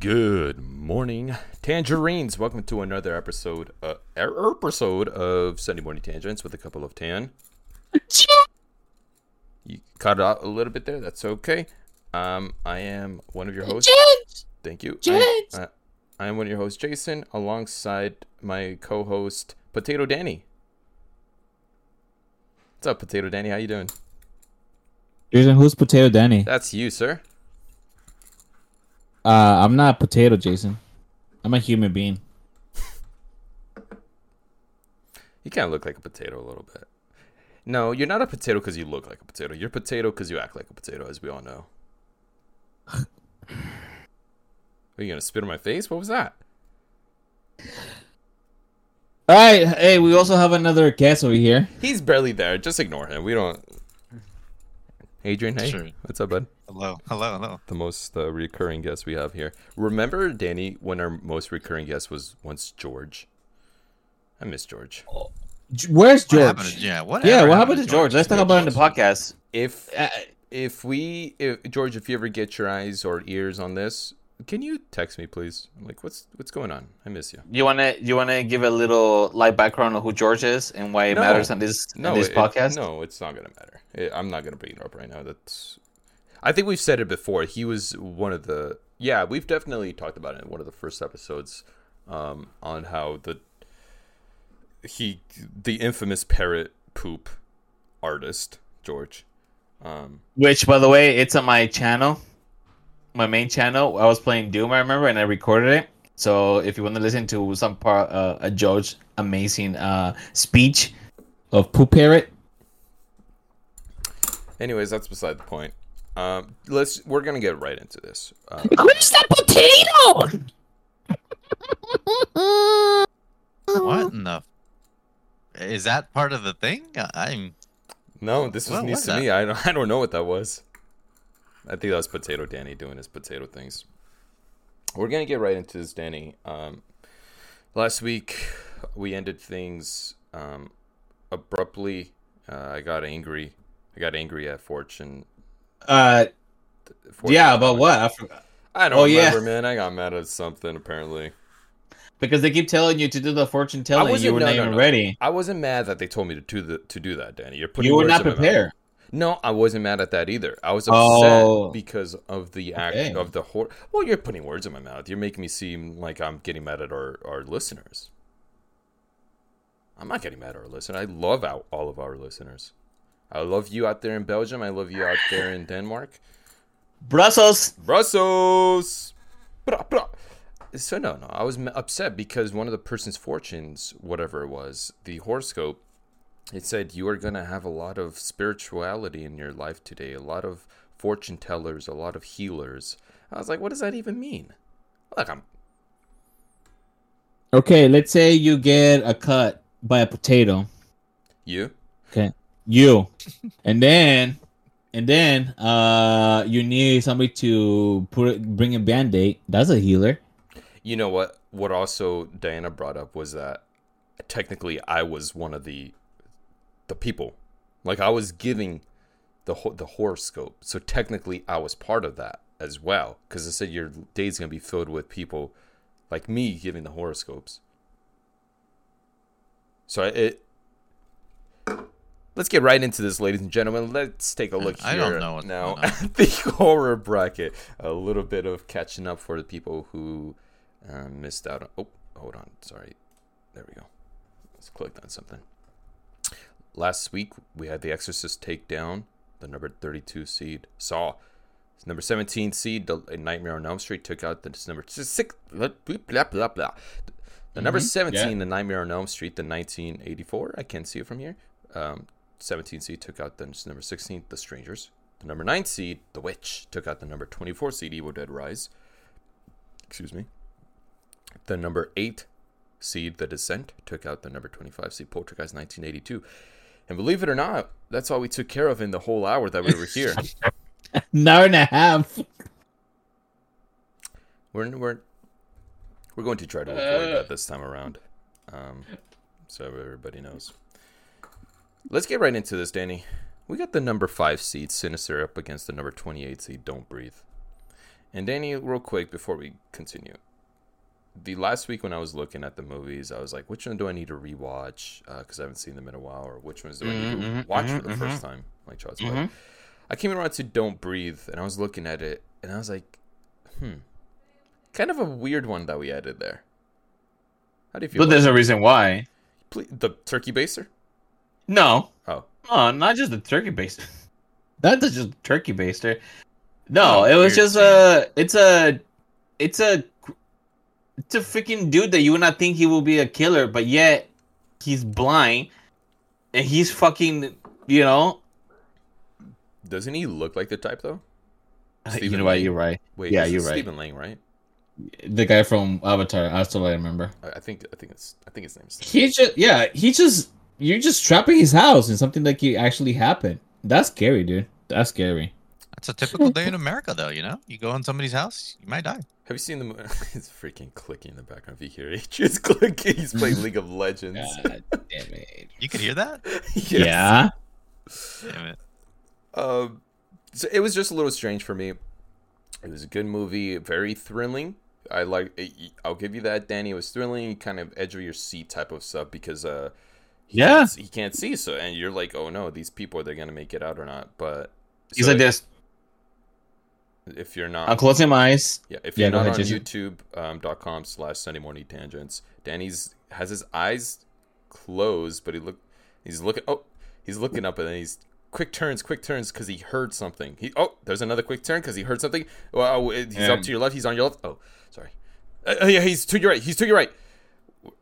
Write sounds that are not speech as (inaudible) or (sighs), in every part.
Good morning, tangerines. Welcome to another episode, uh, er- episode of Sunday Morning Tangents with a couple of tan. You cut it out a little bit there. That's okay. Um, I am one of your hosts. Thank you. I, uh, I am one of your hosts, Jason, alongside my co-host, Potato Danny. What's up, Potato Danny? How you doing? Jason, who's Potato Danny? That's you, sir. Uh, I'm not a potato, Jason. I'm a human being. You kind of look like a potato a little bit. No, you're not a potato because you look like a potato. You're a potato because you act like a potato, as we all know. (laughs) Are you gonna spit in my face? What was that? All right. Hey, we also have another guest over here. He's barely there. Just ignore him. We don't. Adrian, hey, Sure. what's up, bud? Hello, hello, hello. The most uh, recurring guest we have here. Remember, Danny, when our most recurring guest was once George. I miss George. J- Where's George? happened to, yeah, what yeah, what happened to George? Let's talk about it in the podcast. If Uh, if we, if, George, if you ever get your eyes or ears on this, can you text me, please? I'm like, what's what's going on? I miss you. You wanna you wanna give a little light background on who George is and why it No. matters on this No, on this it- podcast? no, it's not gonna matter. It, I'm not gonna bring it up right now. That's. I think we've said it before. He was one of the. Yeah, we've definitely talked about it in one of the first episodes, um, on how the. He, the infamous parrot poop artist George. Um, Which, by the way, it's on my channel, my main channel. I was playing Doom, I remember, and I recorded it. So if you want to listen to some part, uh, a George amazing uh speech, of Poop Parrot. anyways, that's beside the point. Um, let's. We're gonna get right into this. Um, Where's that potato? What in the? Is that part of the thing? I'm. No, this was Well, news to that? me. I don't, I don't know what that was. I think that was Potato Danny doing his potato things. We're gonna get right into this, Danny. Um, last week we ended things um, abruptly. Uh, I got angry. I got angry at Fortune. Uh, Fortune yeah, about what? I forgot. I don't Oh, yeah. remember, man. I got mad at something apparently. Because they keep telling you to do the fortune telling. You were no, not no, even no. ready. I wasn't mad that they told me to do the, to do that, Danny. You're putting You were not in my mouth. prepared. No, I wasn't mad at that either. I was upset Oh. because of the act Okay. of the horror. Well, you're putting words in my mouth. You're making me seem like I'm getting mad at our, our listeners. I'm not getting mad at our listeners. I love out all of our listeners. I love you out there in Belgium. I love you out there in Denmark. Brussels. Brussels. Bra, bra. So no, no, I was upset because one of the person's fortunes, whatever it was, the horoscope, it said you are gonna have a lot of spirituality in your life today, a lot of fortune tellers, a lot of healers. I was like, what does that even mean? Look, I'm Okay, let's say you get a cut by a potato. you. Okay, you, and then, and then, uh, you need somebody to put bring a band aid. That's a healer. You know what? What also Diana brought up was that technically I was one of the the people. Like I was giving the ho- the horoscope, so technically I was part of that as well. Because I said your day's gonna be filled with people like me giving the horoscopes. So it. Let's get right into this, ladies and gentlemen. Let's take a look I here don't know what's now at the (laughs) horror bracket. A little bit of catching up for the people who uh, missed out on. Oh, hold on. Sorry. There we go. Let's click on something. Last week we had The Exorcist take down the number 32 seed Saw. Number 17 seed, The Nightmare on Elm Street, took out the number six. Blah blah blah. blah. The number 17, The Nightmare on Elm Street, the 1984. I can't see it from here. Um, 17 seed took out the number 16, The Strangers. The number 9 seed, The Witch, took out the number 24 seed, Evil Dead Rise. Excuse me. The number 8 seed, The Descent, took out the number 25 seed, Poltergeist 1982. And believe it or not, that's all we took care of in the whole hour that we were here. (laughs) An hour and a half. we're, we're, we're going to try to avoid that this time around. Um, so everybody knows. Let's get right into this, Danny. We got the number 5 seed, Sinister, up against the number 28 seed, Don't Breathe. And Danny, real quick before we continue, the last week when I was looking at the movies, I was like, which one do I need to rewatch? Because I haven't seen them in a while, or which ones do I need to Mhm, watch mhm, for the first time? Like Child's Play. Mhm. I came around to Don't Breathe, and I was looking at it, and I was like, hmm, kind of a weird one that we added there. How do you feel? But there's it? a reason why. The turkey baster? No, Oh, no, not just the turkey baster. (laughs) Not just turkey baster. No, Oh, it was just a. It's a. It's a. It's a freaking dude that you would not think he will be a killer, but yet he's blind, and he's fucking. You know. doesn't he look like the type though? (laughs) you Stephen know what? You're right. Wait, Yeah, you're right. Stephen Lang, right? The guy from Avatar. I still remember. I I think I think it's I think his name's. He just yeah, he just you're just trapping his house in something that could actually happened. That's scary, dude. That's scary. That's a typical day in America, though. You know, you go in somebody's house, you might die. Have you seen the? mo- (laughs) it's freaking clicking in the background. If you hear it, (laughs) just clicking. He's playing League of Legends. God (laughs) damn it. You could hear that. Yes. Yeah. Damn it. Um, so it was just a little strange for me. It was a good movie, very thrilling. I like. I'll give you that, Danny. It was thrilling, kind of edge of your seat type of stuff because uh, he Yeah. can't, he can't see. So and you're like, oh no, these people, they're they gonna make it out or not? But He's so like this. If you're not, I'm closing my eyes. Yeah, if Yeah, you're not ahead, on Jason. YouTube um, slash Sunday morning tangents, Danny's has his eyes closed, but he look he's looking oh he's looking up and then he's quick turns, quick turns because he heard something. He oh there's another quick turn because he heard something. Well, oh, he's Yeah. up to your left. He's on your left. Oh, sorry. Uh, oh, yeah, he's to your right. He's to your right.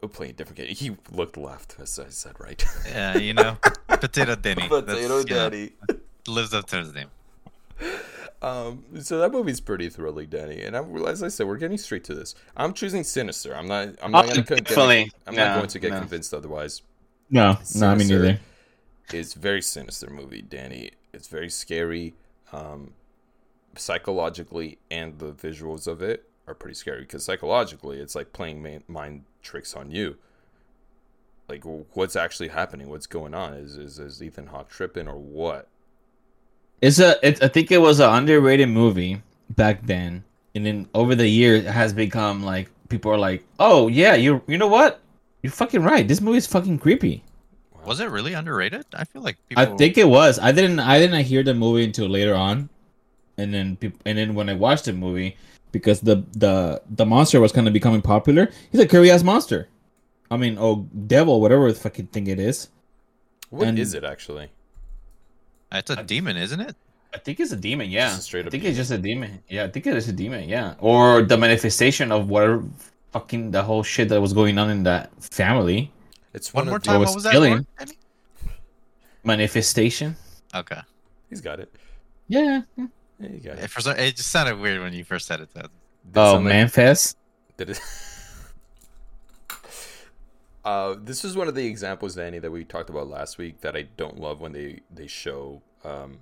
We're playing a different game. He looked left. As I said right. (laughs) Yeah, you know, potato Denny. (laughs) That's, Potato you know, Danny. lives up to his name. (laughs) Um, so that movie's pretty thrilling, Danny. And I, as I said, we're getting straight to this. I'm choosing Sinister. I'm not. I'm not Oh, gonna. Get, definitely. I'm not going to get no. convinced otherwise. No, no, me Sinister neither. It's very sinister movie, Danny. It's very scary, um, psychologically, and the visuals of it are pretty scary because psychologically, it's like playing ma- mind tricks on you. Like, what's actually happening? What's going on? Is is, is Ethan Hawke tripping or what? It's a. It, I think it was an underrated movie back then, and then over the years, it has become like people are like, "Oh yeah, you you know what? You're fucking right. This movie is fucking creepy." Was it really underrated? I feel like people. I think it was. I didn't. I didn't hear the movie until later on, and then peop- and then when I watched the movie, because the the the monster was kind of becoming popular. He's a curry ass monster. I mean, oh devil, whatever the fucking thing it is. What is And- it actually? It's a demon, isn't it? I think it's a demon. Yeah, Just a straight I up think it's just a demon. Yeah, I think it is a demon. Yeah, or the manifestation of whatever fucking the whole shit that was going on in that family. It's One one, more of time. was What was that? killing. word, Manifestation. Okay. He's got it. Yeah. Yeah, you got It, it. for some, it just sounded weird when you first said it. Though. Oh, Did Oh, something- Manfest. Did it? (laughs) uh, this is one of the examples, Danny, that we talked about last week that I don't love when they they show um,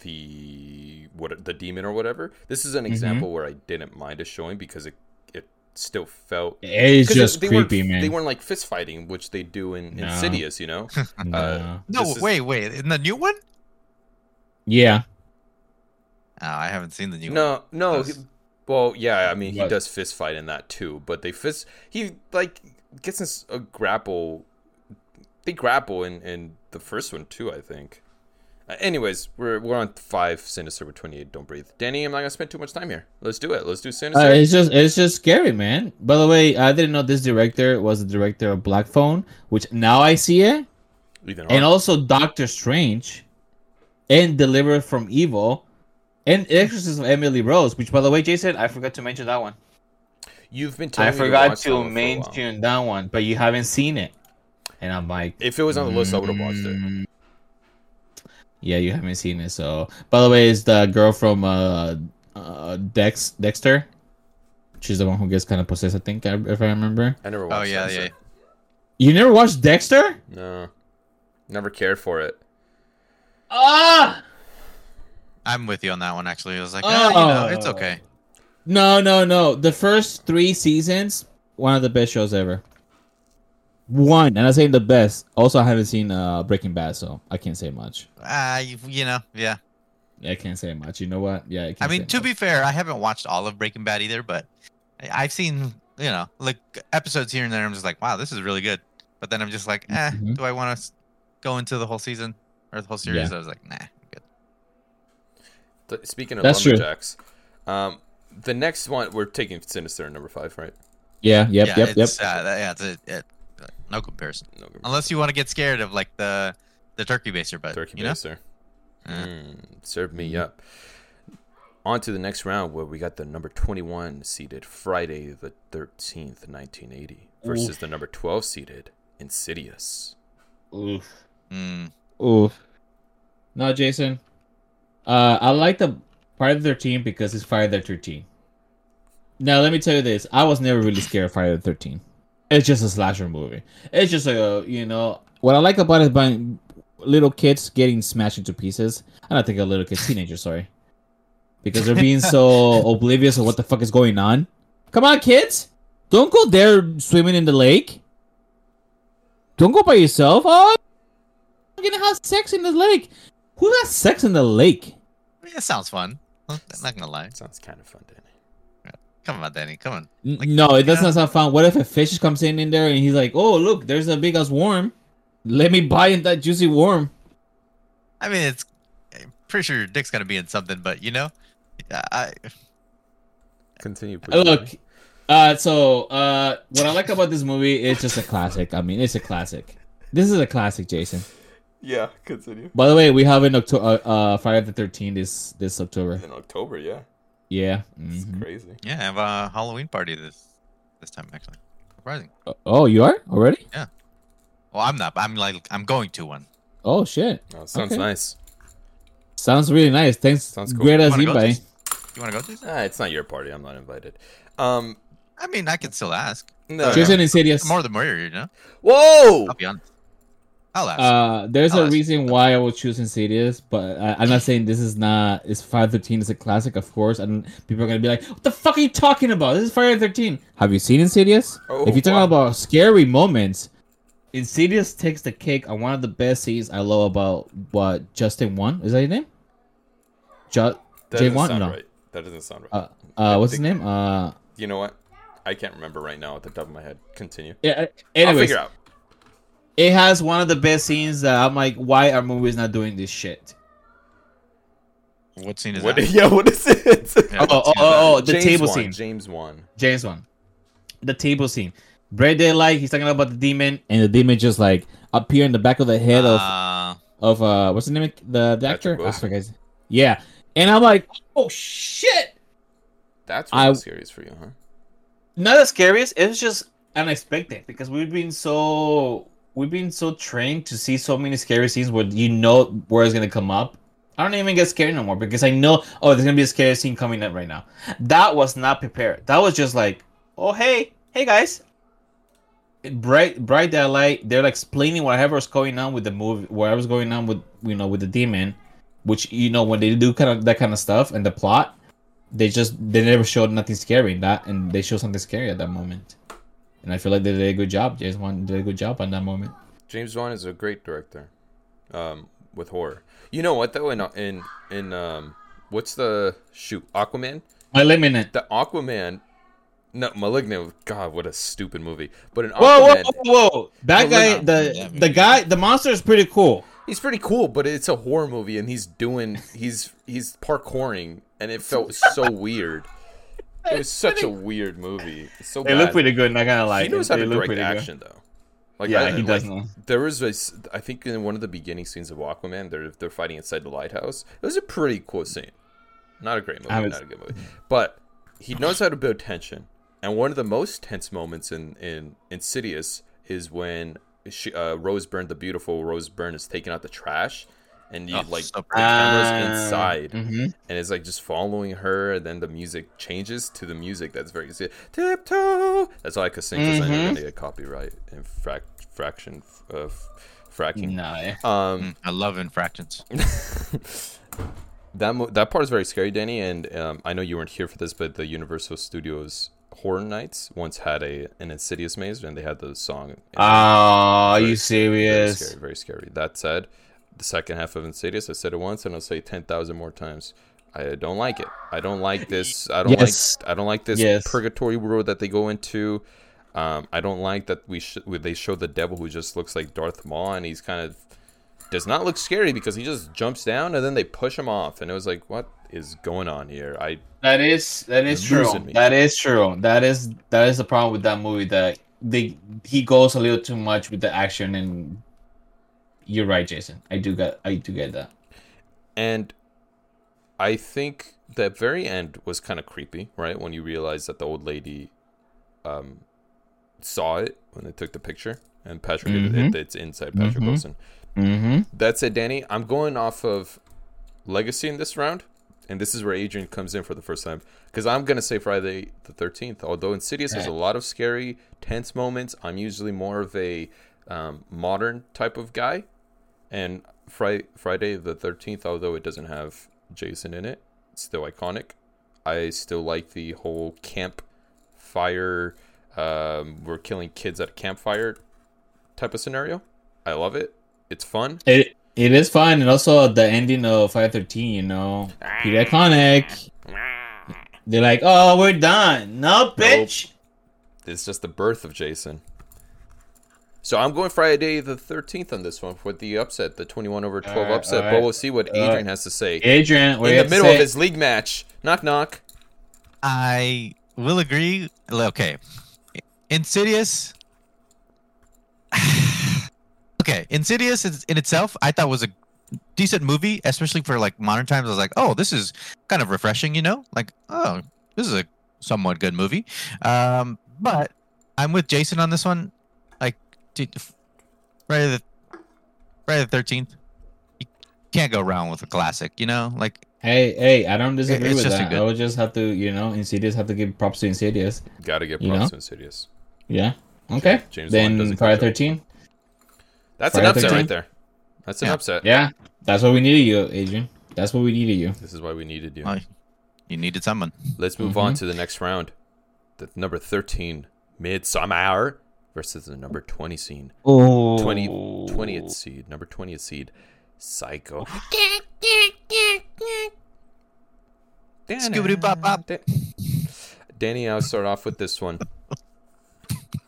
the what the demon or whatever. This is an Mm-hmm. example where I didn't mind a showing because it it still felt It's 'cause just they creepy, weren't, man. They weren't like fist fighting, which they do in No. Insidious, you know. (laughs) No. uh, No, This is- wait, wait. In the new one? yeah. Oh, I haven't seen the new one. No, no. Well, yeah, I mean, he What? does fist fight in that too, but they fist he like gets this a grapple. They grapple in in the first one too, I think. Uh, anyways, we're we're on five Sinister with twenty eight. Don't breathe, Danny. I'm not gonna spend too much time here. Let's do it. Let's do Sinister. Uh, it's just it's just scary, man. By the way, I didn't know this director was the director of Black Phone, which now I see it, and also Doctor Strange, and Deliver from Evil, and Exorcism of Emily Rose. Which, by the way, Jason, I forgot to mention that one. You've been telling I me forgot watch that to one for a while. mention that one, but you haven't seen it, and I'm like, If it was on the list, I would have watched it. mm, Yeah, you haven't seen it. So, by the way, is the girl from uh, uh Dex Dexter. She's the one who gets kind of possessed, I think, if I remember. I never watched. Oh yeah, that, yeah. You never watched Dexter? No, never cared for it. Ah! I'm with you on that one. Actually, I was like, oh, you know, it's Oh. okay. No, no, no. The first three seasons, one of the best shows ever. One, and I'm saying the best. Also, I haven't seen uh, Breaking Bad, so I can't say much. Ah, you, you know, yeah. Yeah, I can't say much. You know what? Yeah. I, I can't mean, say to much. be fair, I haven't watched all of Breaking Bad either, but I- I've seen you know like episodes here and there. I'm just like, wow, this is really good. But then I'm just like, eh, Mhm. do I want to go into the whole season or the whole series? I was like, nah, I'm good. Th- Speaking of That's true. um, the next one we're taking Sinister number five, right? Yeah. Yep. yeah, yep. Yep. Uh, yeah, it's a, it, no comparison. No, good- Unless you want to get scared of like the the turkey baster, but Turkey you know, baster. Mm, serve me Mhm. up. On to the next round where we got the number 21 seeded Friday the 13th, 1980 versus Oof. the number 12 seeded Insidious. Oof. mm, Oof. No, Jason. Uh, I like the Friday the Thirteenth because it's Friday the Thirteenth. Now, let me tell you this: I was never really scared of Friday the Thirteenth. It's just a slasher movie. It's just a you know what I like about it by little kids getting smashed into pieces. I don't think a little kids, teenagers, sorry, because they're being so (laughs) oblivious of what the fuck is going on. Come on, kids! Don't go there swimming in the lake. Don't go by yourself. Oh, you're gonna have sex in the lake. Who has sex in the lake? yeah, sounds fun. I'm not gonna lie. Sounds kind of fun, Danny. Come on, Danny. Come on. Like, no, it does not sound fun. What if a fish comes in in there and he's like, "Oh, look, there's a big ass worm. Let me bite that juicy worm." I mean, it's I'm pretty sure your dick's gonna be in something, but you know, I Continue, please. Uh, Look, uh, so uh, what I like about this movie is just a classic. I mean, it's a classic. This is a classic, Jason. Yeah, continue. By the way, we have an October, uh, uh, Friday the Thirteenth this this October. In October, yeah. Yeah. It's mhm. crazy. yeah, I have a Halloween party this this time actually. Surprising. Oh, you are already? Yeah. Well, I'm not. but I'm like I'm going to one. Oh shit! Oh, sounds Okay. nice. Sounds really nice. Thanks. Sounds cool. Great as Wanna go, invite. You want to go, Jason? Ah, it's not your party. I'm not invited. Um, I mean, I can still ask. no. Jason Insidious. The more the merrier, you know. Whoa! I'll be honest. I'll ask. Uh, there's I'll a ask. reason why I would choose Insidious, but I, I'm not saying this is not. It's Friday 13 is a classic, of course, and people are gonna be like, "What the fuck are you talking about? This is Friday 13." Have you seen Insidious? Oh, if you're talking wow. about scary moments, Insidious takes the cake on one of the best scenes I love about what Justin One is that his name? Ju- That Jay doesn't Wan? sound No. right. That doesn't sound right. Uh, uh, what's his name? Uh, you know what? I can't remember right now at the top of my head. Continue. yeah. I'll Anyways, figure out. It has one of the best scenes that I'm like, why are movies not doing this shit? what scene is What? that? (laughs) Yeah. What is it? Yeah, Oh, what oh, oh, oh, the James table won. scene. James Wan. James Wan. The table scene. Bread daylight, he's talking about the demon, and the demon just like appear in the back of the head of Uh, of uh what's the name of the, the actor? Patrick I Wilson. forget. Yeah. And I'm like, oh shit. That's I- really serious for you, huh? Not the scariest, it's just unexpected because we've been so we've been so trained to see so many scary scenes where you know where it's gonna come up. I don't even get scared no more because I know oh there's gonna be a scary scene coming up right now. That was not prepared. That was just like, oh hey, hey guys. Bright bright daylight, they're like explaining whatever's going on with the movie whatever's going on with you know with the demon, which you know when they do kind of that kind of stuff and the plot, they just they never showed nothing scary in that and they show something scary at that moment. And I feel like they did a good job. James Wan did a good job on that moment. James Wan is a great director, um, with horror. You know what though? In in in um, what's the shoot Aquaman? Eliminate. The Aquaman, no Malignant. God, what a stupid movie. But in Whoa, whoa, whoa, whoa! That guy, the Yeah, the guy, the monster is pretty cool. he's pretty cool. But it's a horror movie, and he's doing he's he's parkouring, and it felt so weird. It was (laughs) such a weird movie. It's so They bad. look pretty good. Not gonna lie. he knows how They to look direct pretty good. action though. Like Yeah, I- he does like. There was this, I think in one of the beginning scenes of Aquaman, they're they're fighting inside the lighthouse. It was a pretty cool scene. Not a great movie, was- not a good movie, but he knows how to build tension. And one of the most tense moments in in Insidious is when she, uh, Rose Byrne, the beautiful Rose Byrne, is taking out the trash, and you Oh, like so the camera's inside, mhm. and it's like just following her, and then the music changes to the music that's very tiptoe. That's all I could sing because I know I'm gonna get copyright and frac- fraction of fracking. Nah, yeah. Um, Mm, I love infractions. (laughs) that mo- that part is very scary, Danny, and um, I know you weren't here for this, but the Universal Studios Horror Nights once had a an Insidious maze, and they had the song. Oh, are Very- you very serious? scary, very scary. That said, the second half of Insidious. I said it once, and I'll say ten thousand more times. I don't like it. I don't like this. I don't Yes. like. I don't like this Yes. purgatory world that they go into. Um, I don't like that we sh- they show the devil who just looks like Darth Maul, and he's kind of does not look scary because he just jumps down and then they push him off, and it was like, what is going on here? I That is that is true. me. That is true. That is that is the problem with that movie. That they he goes a little too much with the action, and you're right, Jason. I do get I do get that. And I think the very end was kind of creepy, right? When you realize that the old lady um, saw it when they took the picture, and Patrick, it, Mhm. it's inside Patrick Mhm. Wilson. Mm-hmm. That's it, Danny. I'm going off of legacy in this round, and this is where Adrian comes in for the first time because I'm gonna say Friday the 13th. Although Insidious has a lot of scary, tense moments, I'm usually more of a um, modern type of guy, and Friday Friday the 13th, although it doesn't have Jason in it, it's still iconic. I still like the whole camp fire. Um, we're killing kids at a campfire type of scenario. I love it. It's fun. It it is fun, and also the ending of Five Thirteen. You know, pretty iconic. (laughs) They're like, "Oh, we're done." No, bitch. It's just the birth of Jason. So I'm going Friday the 13th on this one with the upset, the 21 over 12 Alright, upset. But we'll see what Adrian has to say Adrian, in the middle say? of his league match. Knock knock. I will agree. Okay, Insidious. (sighs) okay, Insidious in itself, I thought was a decent movie, especially for like modern times. I was like, oh, this is kind of refreshing, you know? Like, oh, this is a somewhat good movie. Um, but I'm with Jason on this one. Like, dude, Friday the Friday the Thirteenth. You can't go wrong with a classic, you know? Like, Hey, hey, I don't disagree it's with just a that. good- I would just have to, you know, Insidious have to give props to Insidious. Got to get You props know? to Insidious. Yeah. Okay. James Wan then doesn't Friday catch up. Thirteen. That's an upset 13th? right there. That's an Yeah. upset. Yeah, that's what we needed you, Adrian. That's what we needed you. This is why we needed you. you needed someone. Let's move Mm-hmm. on to the next round. The number 13, Midsommar versus the number 20 seed. Oh, 20, 20th seed. Number 20th seed. Psycho. Scooby-Doo-bop-bop. Danny, I'll start off with this one.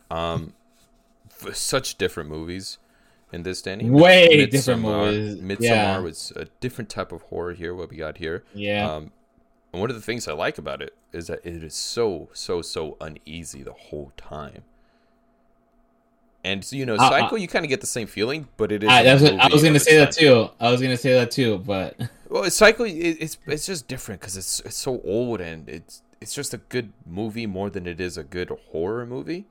Um, such different movies in this, Danny. Way different movies. Midsommar Yeah. was a different type of horror here. What we got here. Yeah. Um, and one of the things I like about it is that it is so, so, so uneasy the whole time. And so, you know, Uh, uh, Psycho, you kind of get the same feeling, but it is. I, what, I was gonna say that too. I was gonna say that too, but (laughs) Well, Psycho, it, it's it's just different because it's it's so old and it's it's just a good movie more than it is a good horror movie.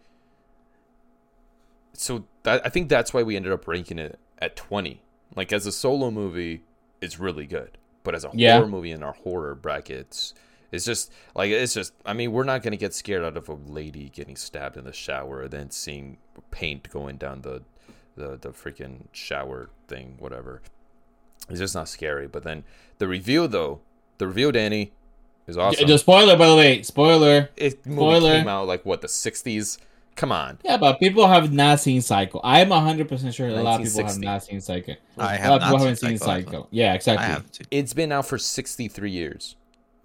So that I think that's why we ended up ranking it at twenty. Like as a solo movie, it's really good, but as a Yeah. horror movie in our horror brackets, it's just like it's just. I mean, we're not gonna get scared out of a lady getting stabbed in the shower and then seeing paint going down the the the freaking shower thing, whatever. It's just not scary. But then the reveal, though, the reveal, Danny, is awesome. the spoiler, by the way, spoiler. it spoiler. came out like what the '60s. Come on, Yeah, but people have not seen Psycho. I'm hundred percent sure a lot of people have not seen Psycho. I a have lot of not people haven't seen seen Psycho, Psycho. Yeah, I exactly. have to. it's been out for 63 years.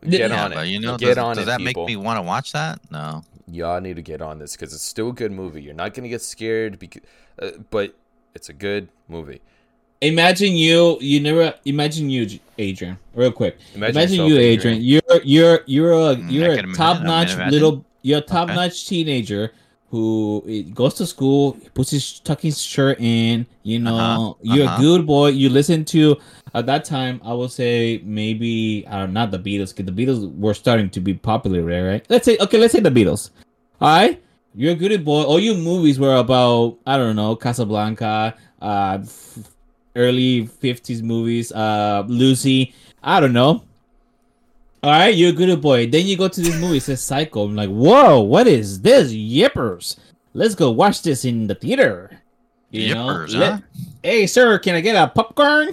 Yeah, Get Yeah, on but it. you know, get does, on does it, that people. make me want to watch that? No. Y'all need to get on this because it's still a good movie. You're not gonna get scared, because, uh, but it's a good movie. Imagine you, you never imagine you, Adrian. Real quick, Imagine imagine, yourself, you, Adrian. Adrian. You're you're you're a Mm, you're can a top notch little you're a top notch teenager who goes to school, puts his tuck his shirt in. You know, Uh-huh, you're uh-huh. a good boy. You listen to at that time. I would say maybe uh, not the Beatles because the Beatles were starting to be popular, right? Right. Let's say okay. Let's say the Beatles. All right. You're a good boy. All your movies were about I don't know Casablanca, uh, f- early '50s movies, uh, Lucy. I don't know. All right, you're a good boy. Then you go to this movie. It says Psycho. I'm like, whoa, what is this? Yippers. Let's go watch this in the theater. You know? Yippers, Let- huh? Hey, sir, can I get a popcorn?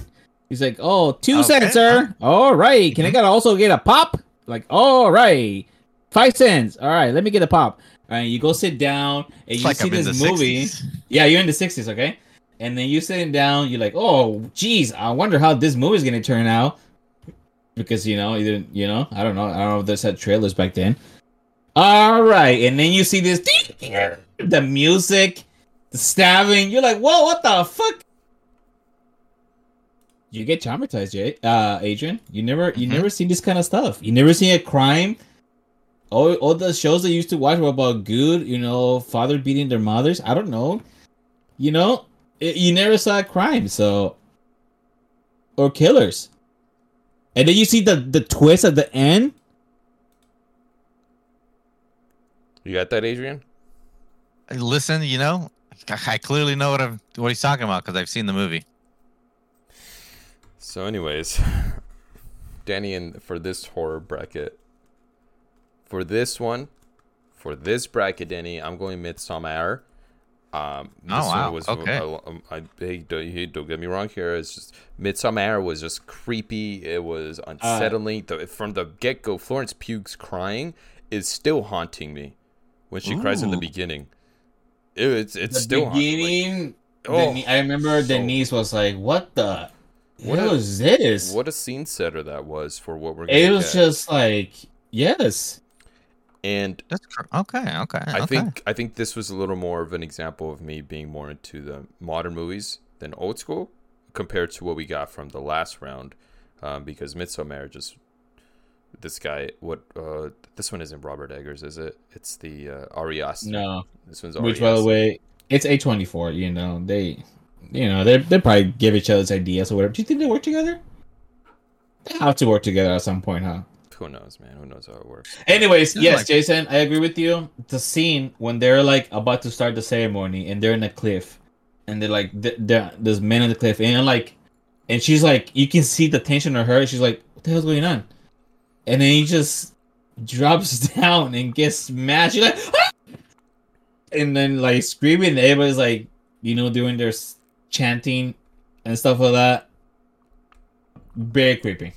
He's like, oh, two Okay, cents, sir. All right. Can I Mhm. get also get a pop? Like, all right, five cents. All right, let me get a pop. All right, you go sit down and It's you like see I'm in this the movie. 60s. Yeah, you're in the 60s, okay? and then you sitting down, you're like, oh, geez, I wonder how this movie's gonna turn out. Because you know, you didn't, you know, I don't know, I don't know if there's had trailers back then. All right, and then you see this, the music, the stabbing. You're like, whoa, what the fuck? You get traumatized, Jay, uh, Adrian. You never, you Mhm. never seen this kind of stuff. You never seen a crime. All, all the shows I used to watch were about good, you know, father beating their mothers. I don't know, you know, it, you never saw a crime, so or killers. And then you see the the twist at the end. You got that, Adrian? Listen, you know, I I clearly know what I'm what he's talking about because I've seen the movie. So, anyways, (laughs) Danny, and for this horror bracket, for this one, for this bracket, Danny, I'm going Midsommar. Um, this Oh, wow. one was Okay. I, um, I, hey, don't, hey, don't get me wrong here. It's just Midsommar was just creepy. It was Uh, the, from the get go, Florence Pugh's crying is still haunting me when she cries in the beginning. It, it's it's the still haunting. Like, beginning. oh, Deni- I remember so- Denise was like, "What the What hell a- is this?" what a scene setter that was for what we're. Gonna it was get. just like, yes, and That's cr- okay. Okay. I okay. think I think this was a little more of an example of me being more into the modern movies than old school compared to what we got from the last round, um, because Midsommar just this guy what uh this one isn't Robert Eggers is it? It's the uh, Ari Aster. no. this one's Ari Which, by the way, it's A twenty four. You know, they, you know, they they probably give each other's ideas or whatever. Do you think they work together? They have to work together at some point, huh? Who knows, man? Who knows how it works? Anyways, This yes, like- Jason, I agree with you. The scene when they're like about to start the ceremony and they're in a cliff, and they're like, th- there- there's men on the cliff, and like, and she's like, you can see the tension on her. She's like, what the hell's going on? And then he just drops (laughs) down and gets smashed. She's like, "Ah!" and then like screaming. Everybody's like, you know, doing their s- chanting and stuff like that. Very creepy.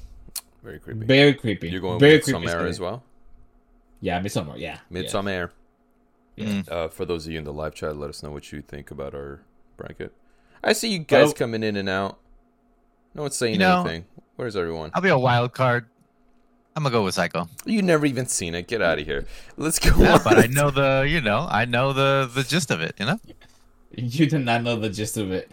Very creepy. Very creepy. You're going Very with creepy Midsommar as well. Yeah, Midsommar, Yeah, yeah. Midsommar. Mm. Uh, for those of you in the live chat, let us know what you think about our bracket. I see you guys Well- coming in and out. No one's saying You know- anything. Where's everyone? I'll be a wild card. I'm gonna go with Psycho. You never even seen it. Get out of here. Let's go. Yeah, on. but I (laughs) know the you know I know the the gist of it. You know. You did not know the gist of it.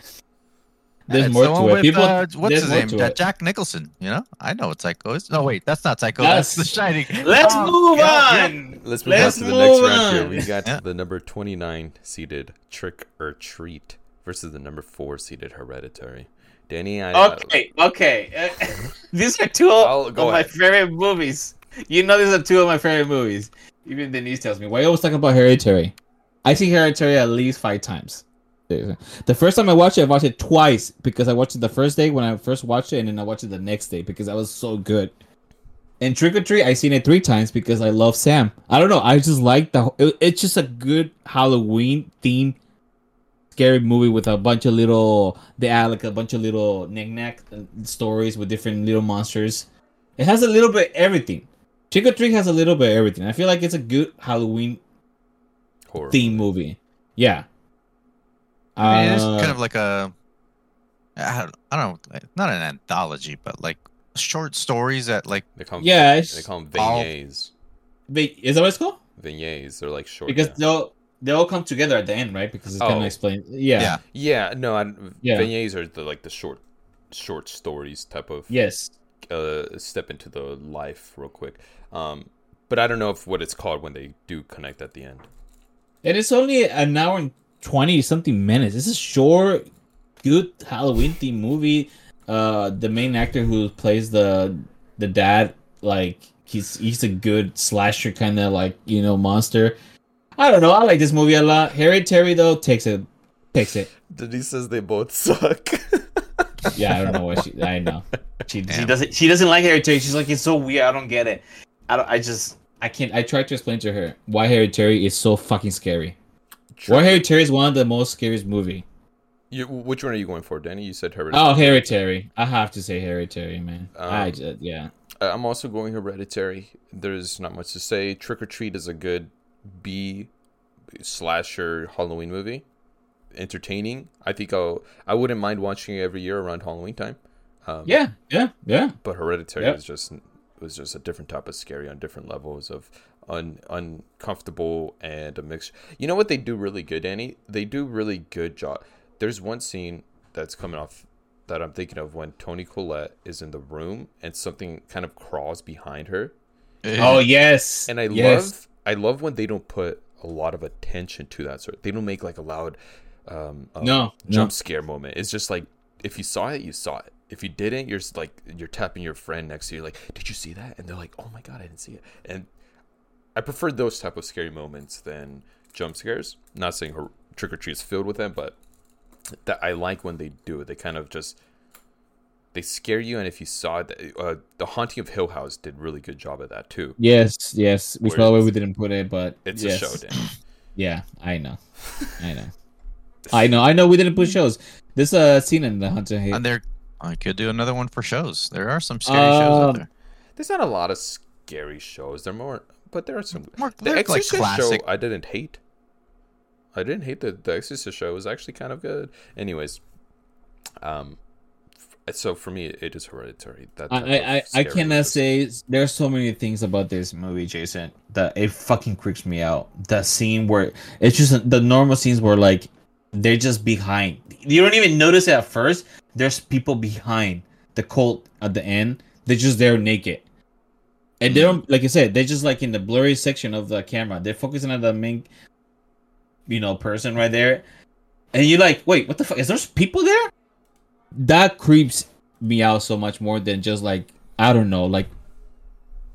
There's It's more the one to it. with, People, uh, what's his name? to Jack Nicholson. You know, I know what Psycho is. No, wait, that's not Psycho. That's, That's- The Shining. (laughs) Let's Oh, move yeah, yeah. on. Let's move Let's on to the next move round here. We got Yeah. the number 29 seeded Trick or Treat versus the number 4 seeded Hereditary. Danny, I. uh, Okay, okay. Uh, (laughs) these are 2 of go my favorite movies. You know, these are two of my favorite movies. Even Denise tells me, why you always talking about Hereditary? I see Hereditary at least five times. The first time I watched it, I watched it twice because I watched it the first day when I first watched it, and then I watched it the next day because I was so good. And Trick or Treat, I seen it three times because I love Sam. I don't know, I just like the. It, it's just a good Halloween themed scary movie with a bunch of little. They add like a bunch of little knick-knack stories with different little monsters. It has a little bit of everything. Trick or Treat has a little bit of everything. I feel like it's a good Halloween horror theme movie. Yeah. I mean, it's Uh, kind of like a I don't, I don't know, not an anthology, but like short stories that like They call 'em- Yeah, it's- They call them all- vignettes. Wait, is that what it's called? Vignettes. They're like short. Because yeah. they'll they all come together at the end, right? Because it's Oh. gonna explain. Yeah. yeah. Yeah, no, I, Yeah. vignettes are the like the short, short stories type of Yes. uh, step into the life real quick. Um, but I don't know if what it's called when they do connect at the end. And it's only an hour and twenty something minutes. This is short, good Halloween themed movie. Uh, the main actor who plays the the dad, like he's he's a good slasher kind of like you know monster. I don't know. I like this movie a lot. Hereditary though takes it, takes it. Denise says they both suck. (laughs) Yeah, I don't know what she. I know. She, She she doesn't. She doesn't like Hereditary. She's like, it's so weird. I don't get it. I don't. I just. I can't. I tried to explain to her why Hereditary is so fucking scary. Why Hereditary is one of the most scariest movie. You, which one are you going for, Danny? You said Hereditary. Oh, Hereditary. I have to say Hereditary, man. I Um, just, yeah. Uh, I'm also going Hereditary. There's not much to say. Trick or Treat is a good B slasher Halloween movie. entertaining. I think I'll I wouldn't mind watching it every year around Halloween time. Um, Yeah, yeah, yeah. but Hereditary Yep. was just was just a different type of scary on different levels of un, uncomfortable and a mix. You know what they do really good, Annie? They do really good job. There's one scene that's coming off that I'm thinking of when Toni Collette is in the room and something kind of crawls behind her, Oh yes. and I yes. love I love when they don't put a lot of attention to that sort. They don't make like a loud um, um, No, jump no. scare moment. It's just like if you saw it, you saw it. If you didn't, you're like you're tapping your friend next to you, like, "Did you see that?" And they're like, "Oh my god, I didn't see it." And I prefer those type of scary moments than jump scares. Not saying her Trick or Treat is filled with them, but that I like when they do it. They kind of just they scare you, and if you saw it, uh, the Haunting of Hill House did really good job at that too. Yes, yes. Which by the way we didn't put it, but It's yes. a show, Dan. (clears throat) Yeah, I know. (laughs) I know. I know. I know. We didn't put shows. This uh scene in the Hunter Hill. And there, I could do another one for shows. There are some scary shows out Um, there. There's not a lot of scary shows. They're more, but there are some. More The they're like classic. show I didn't hate. I didn't hate the the Exorcist show. It was actually kind of good. Anyways, um, f- so for me, it is Hereditary. That I I, I, I cannot was- say there's so many things about this movie, Jason, that it fucking creeps me out. That scene where it's just the normal scenes where like they're just behind. You don't even notice it at first. There's people behind the cult at the end. They're just there naked. And they don't like I said, they're just like in the blurry section of the camera. They're focusing on the main you know, person right there. And you're like, wait, what the fuck? Is there people there? That creeps me out so much more than just like I don't know, like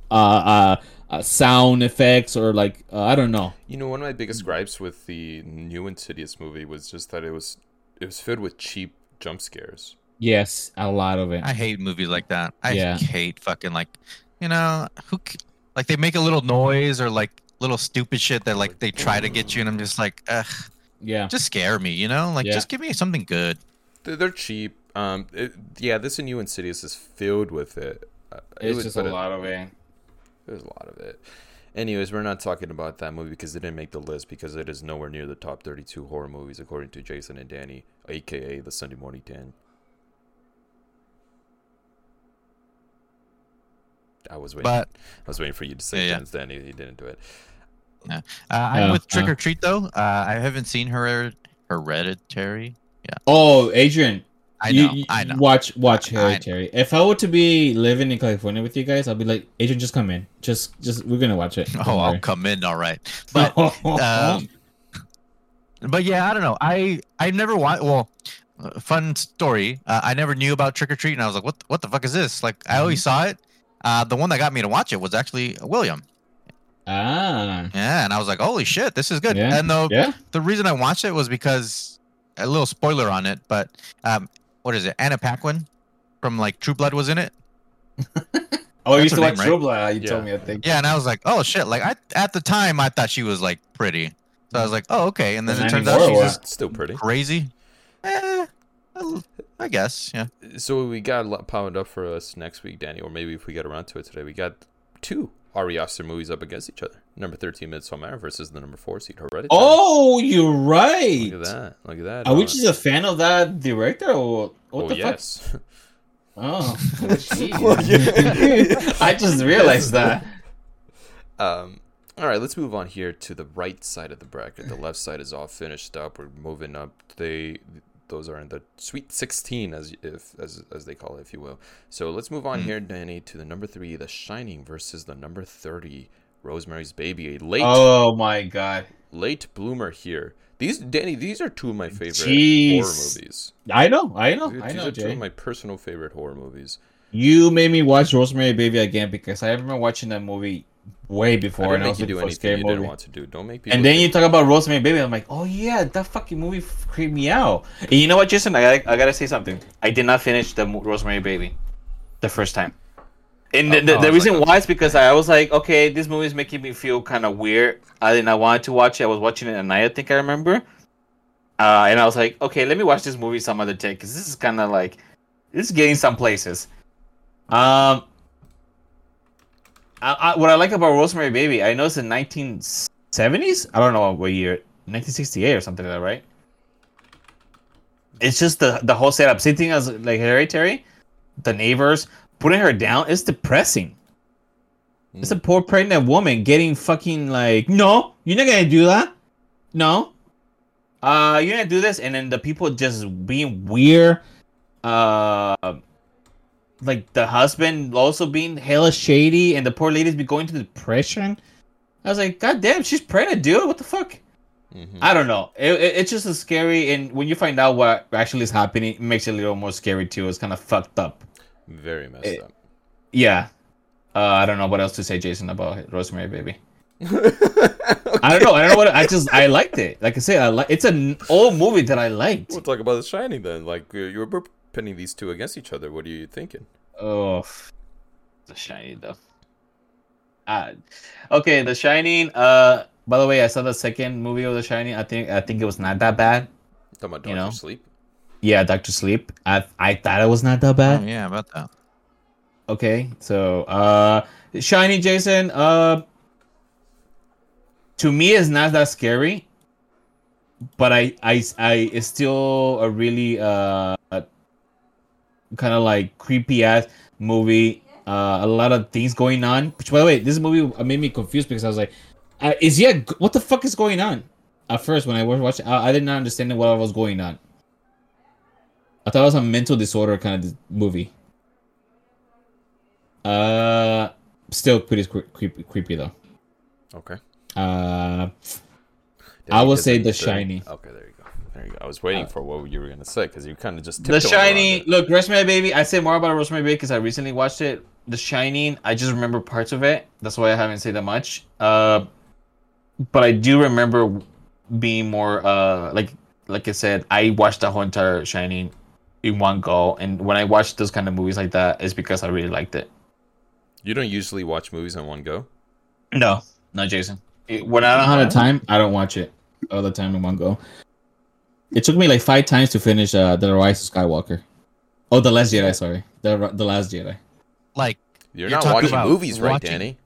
uh uh, uh sound effects or like uh, I don't know. You know, one of my biggest gripes with the new Insidious movie was just that it was it was filled with cheap jump scares. Yes, a lot of it. I hate movies like that. I Yeah. hate fucking like, you know, who like they make a little noise or like little stupid shit that like they try to get you, and I'm just like, ugh, yeah. just scare me, you know? Like, Yeah. just give me something good. They're, they're cheap. Um, it, yeah, this new Insidious is filled with it. Uh, it It's was- just but a it- lot of it. There's a lot of it. Anyways, we're not talking about that movie because it didn't make the list because it is nowhere near the top 32 horror movies according to Jason and Danny, aka the Sunday Morning Dan. I was waiting. But I was waiting for you to say Yeah, yeah. Dan's Danny. You didn't do it. uh, I'm Uh, with Trick uh. or Treat though. Uh, I haven't seen Hered- Hereditary. Oh, Adrian. I know, you I know. Watch watch I know. Hereditary. If I were to be living in California with you guys, I'll be like, Adrian, just come in. Just just we're gonna watch it. (laughs) Don't Oh, I'll come in, all right. (laughs) But um, but yeah, I don't know. I I never watched. Well, uh, fun story. Uh, I never knew about Trick or Treat, and I was like, what What the fuck is this? Like, I always Mm-hmm. saw it. Uh, the one that got me to watch it was actually William. ah, Yeah, and I was like, holy shit, this is good. Yeah, And the yeah. the reason I watched it was because a little spoiler on it, but um, what is it? Anna Paquin from like True Blood was in it. (laughs) Oh, you That's used to her watch name, True Blood. You Yeah. told me, I think. Yeah, and I was like, oh shit! Like I at the time I thought she was like pretty, so I was like, oh okay. And then Not it turns out anymore, she's just still pretty. crazy. Eh, I- I guess, yeah. So we got a lot powered up for us next week, Danny, or maybe if we get around to it today, we got two Ari Aster movies up against each other. Number 13, Midsommar versus the number 4 seed, Hereditary. Oh, you're right. Look at that. Look at that. Are we just a fan of that director or what oh, the fuck? yes. (laughs) Oh, (laughs) jeez. (laughs) I just realized that. Um, all right, let's move on here to the right side of the bracket. The left side is all finished up. We're moving up. They those are in the Sweet 16, as if as as they call it, if you will. So let's move on Hmm. here, Danny, to the number three, The Shining versus the number 30, Rosemary's Baby. A late Oh my god. late bloomer here. These Danny, these are two of my favorite Jeez. horror movies. I know, I know, These I know, These are two of my personal favorite horror movies. You made me watch Rosemary Baby again because I remember watching that movie way I before, didn't and I make was you do for anything scary you movie. didn't want to do. Don't make people. And then you talk about Rosemary Baby. I'm like, oh yeah, that fucking movie f- creeped me out. And you know what, Jason? I gotta, I gotta say something. I did not finish the Rosemary Baby the first time. And the, Oh, the, oh, the reason like- why is because I was like, okay, this movie is making me feel kind of weird. I did not want to watch it. I was watching it at night, I think I remember. Uh, and I was like, okay, let me watch this movie some other day because this is kind of like, this is getting some places. Um, I, I, what I like about Rosemary Baby, I know it's in 1970s. I don't know what year, 1968 or something like that, right? it's just the the whole setup. Same thing as like Hereditary, the neighbors putting her down It's depressing. It's a poor pregnant woman getting fucking like, no, you're not gonna do that. No, uh, you're gonna do this, and then the people just being weird. Uh, like the husband also being hella shady, and the poor lady's be going to depression. I was like, God damn, she's pregnant, dude. What the fuck? Mhm. I don't know. It, it- it's just a scary, and when you find out what actually is happening, it makes it a little more scary too. It's kind of fucked up. Very messed it- up. Yeah. Uh, I don't know what else to say, Jason, about Rosemary Baby. (laughs) I don't know. I don't know what. I just I liked it. Like I said, I like. It's an old movie that I liked. We'll talk about The Shining then. Like you were pinning these two against each other. What are you thinking? Oh, The Shining though. Uh, okay, The Shining. Uh, by the way, I saw the second movie of The Shining. I think I think it was not that bad. Talking about Doctor You know? Sleep. Yeah, Doctor Sleep. I I thought it was not that bad. Oh, yeah, about that. Okay, so uh, Shiny Jason. Uh, to me, it's not that scary, but I I I it's still a really uh kind of like creepy ass movie. Uh, a lot of things going on. Which, by the way, this movie made me confused because I was like, uh, "Is yeah, what the fuck is going on?" At first, when I was watching, I, I did not understand what was going on. I thought it was a mental disorder kind of movie. Uh, still pretty cre- creepy, creepy though. Okay. Uh, I will say The either. Shining. Okay, there you go. There you go. I was waiting Uh, for what you were gonna say because you kind of just The tiptoed around Shining. it. Look, Rosemary Baby. I say more about Rosemary Baby because I recently watched it. The Shining. I just remember parts of it. That's why I haven't said that much. Uh, but I do remember being more uh like like I said. I watched the whole entire Shining in one go, and when I watch those kind of movies like that, it's because I really liked it. You don't usually watch movies in one go. No, not Jason. It- when I don't have the time, I don't watch it all the time in one go. It took me like five times to finish uh, the Rise of Skywalker. Oh, the Last Jedi. Sorry, the the Last Jedi. Like, You're, You're not watching about movies, right, watching- Danny?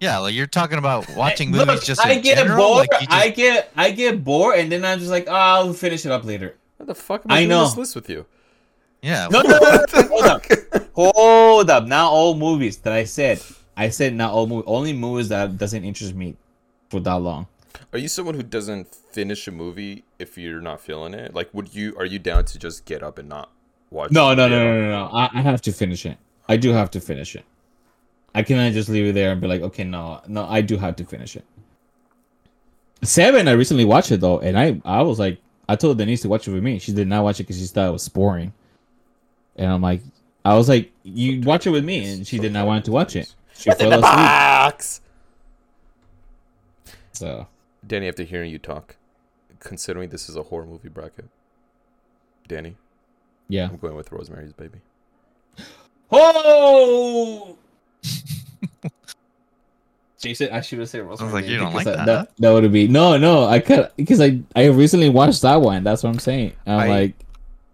yeah, like you're talking about watching movies look, just in I get general. bored. Like, just, I get I get bored, and then I'm just like, oh, I'll finish it up later. What the fuck am I, I doing know. this list with you? yeah. No, no, no, no, no, hold up, hold up. Not all movies that I said. I said not all movies. Only movies that doesn't interest me for that long. Are you someone who doesn't finish a movie if you're not feeling it? Like, would you? Are you down to just get up and not watch? No, no, no, no, no, no. I, I have to finish it. I do have to finish it. I cannot just leave it there and be like, okay, no, no, I do have to finish it. Seven, I recently watched it though, and I, I was like, I told Denise to watch it with me. She did not watch it because she thought it was boring. And I'm like, I was like, you watch it with me, and she did not want to watch it. She What's in fell the asleep. box? So Danny, after hearing you talk, considering this is a horror movie bracket, Danny, yeah. I'm going with Rosemary's Baby. (gasps) Oh. (laughs) Jason, I should have said Rosemary. like, you don't like that, That, that would be no, no. I cut because I I recently watched that one. That's what I'm saying. I'm I- like,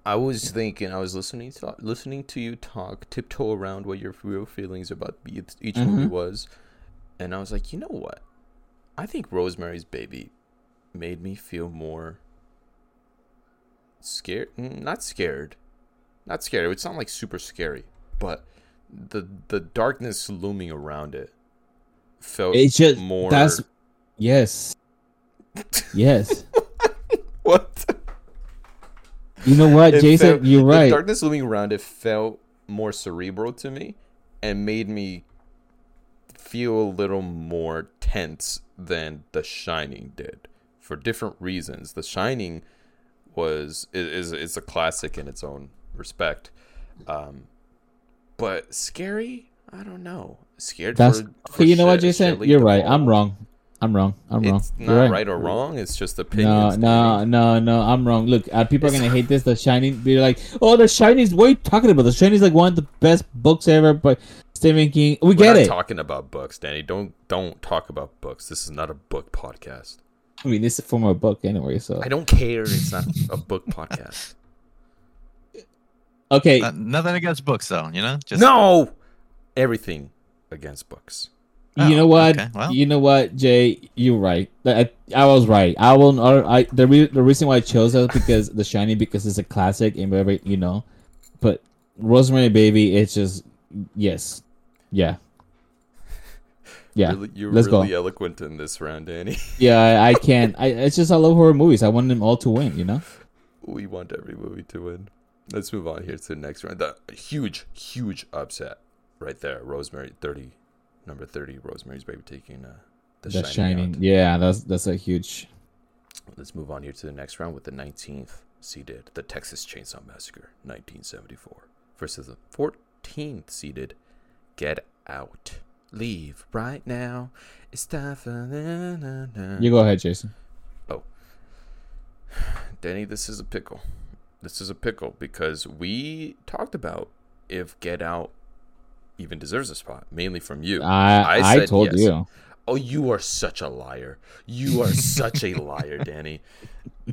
I was thinking, I was listening to listening to you talk, tiptoe around what your real feelings about each, each movie mm-hmm. was, and I was like, you know what? I think Rosemary's Baby made me feel more scared. mm, Not scared, not scared. It would sound like super scary, but the the darkness looming around it felt it's just more. that's yes, (laughs) yes. what? You know what, It Jason? felt- you're The right. darkness looming around it felt more cerebral to me and made me feel a little more tense than The Shining did for different reasons. The Shining was is is a classic in its own respect, um, but scary. I don't know. Scared. That's for, for. You know what, She- Jason? You're right. Duvall. I'm wrong. I'm wrong. I'm wrong. It's not right. or wrong. It's just No, opinions. no, Danny. no, no. I'm wrong. Look, uh, people are gonna hate this. The Shining. Be like, oh, The Shining's. What are you talking about? The Shining is like one of the best books ever. But Stephen King. We We're get not it. talking about books, Danny. Don't don't talk about books. This is not a book podcast. I mean, this is from a book anyway. So I don't care. It's not a book (laughs) podcast. okay, Uh, nothing against books, though. You know, just no, everything against books. Oh, you know what? okay, well. You know what, Jay? You're right. I, I was right. I will. Not, I the re, the reason why I chose that because The Shining because it's a classic and very you know, but Rosemary Baby, it's just yes, yeah, (laughs) yeah, Really, you're let's go. really eloquent in this round, Danny. (laughs) yeah. I, I can't. I it's just I love horror movies. I want them all to win. You know. we want every movie to win. Let's move on here to the next round. The huge, huge upset right there. Rosemary thirty, number thirty. Rosemary's Baby taking uh, the, The Shining. Shining. Yeah, that's that's a huge. Let's move on here to the next round with the nineteenth seeded, the Texas Chainsaw Massacre, nineteen seventy four, versus the fourteenth seeded, Get Out. Leave right now. It's time for na, na, na. You go ahead, Jason. Oh. (sighs) Danny, this is a pickle. This is a pickle because we talked about if Get Out even deserves a spot, mainly from you. I I I, told yes. you. Oh, you are such a liar. You are such a liar, Danny.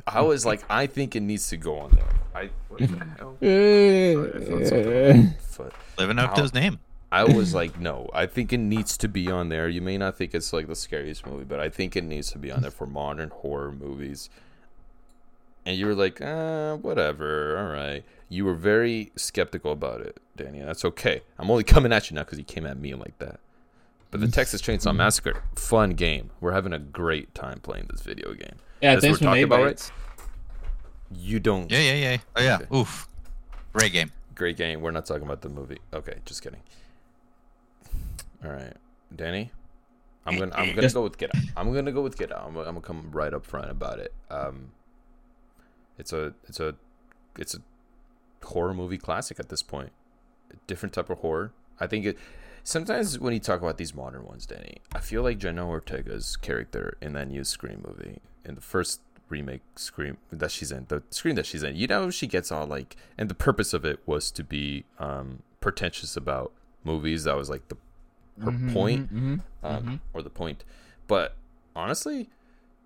I was like, I think it needs to go on there. I what the (laughs) hell? I felt something on my foot. Living up to his name. I was like, no, I think it needs to be on there. You may not think it's like the scariest movie, but I think it needs to be on there for modern horror movies. And you were like, uh, whatever, all right. You were very skeptical about it, Danny. That's okay. I'm only coming at you now because you came at me like that. But the Texas Chainsaw Massacre, fun game. We're having a great time playing this video game. Yeah, That's thanks what for we're talking about, bites. You don't. Yeah, yeah, yeah. Oh yeah. Okay. Oof. Great game. Great game. We're not talking about the movie. Okay, just kidding. All right, Danny. I'm gonna I'm gonna go with Get Out. I'm gonna go with Get Out. I'm, gonna- I'm gonna come right up front about it. Um, it's a it's a it's a horror movie classic at this point. A different type of horror. I think it. Sometimes when you talk about these modern ones, Danny, I feel like Jenna Ortega's character in that new Scream movie, in the first remake Scream that she's in, the Scream that she's in, you know, she gets all like, and the purpose of it was to be um, pretentious about movies. That was like the her Mhm, point, mhm, um, mhm. or the point. But honestly,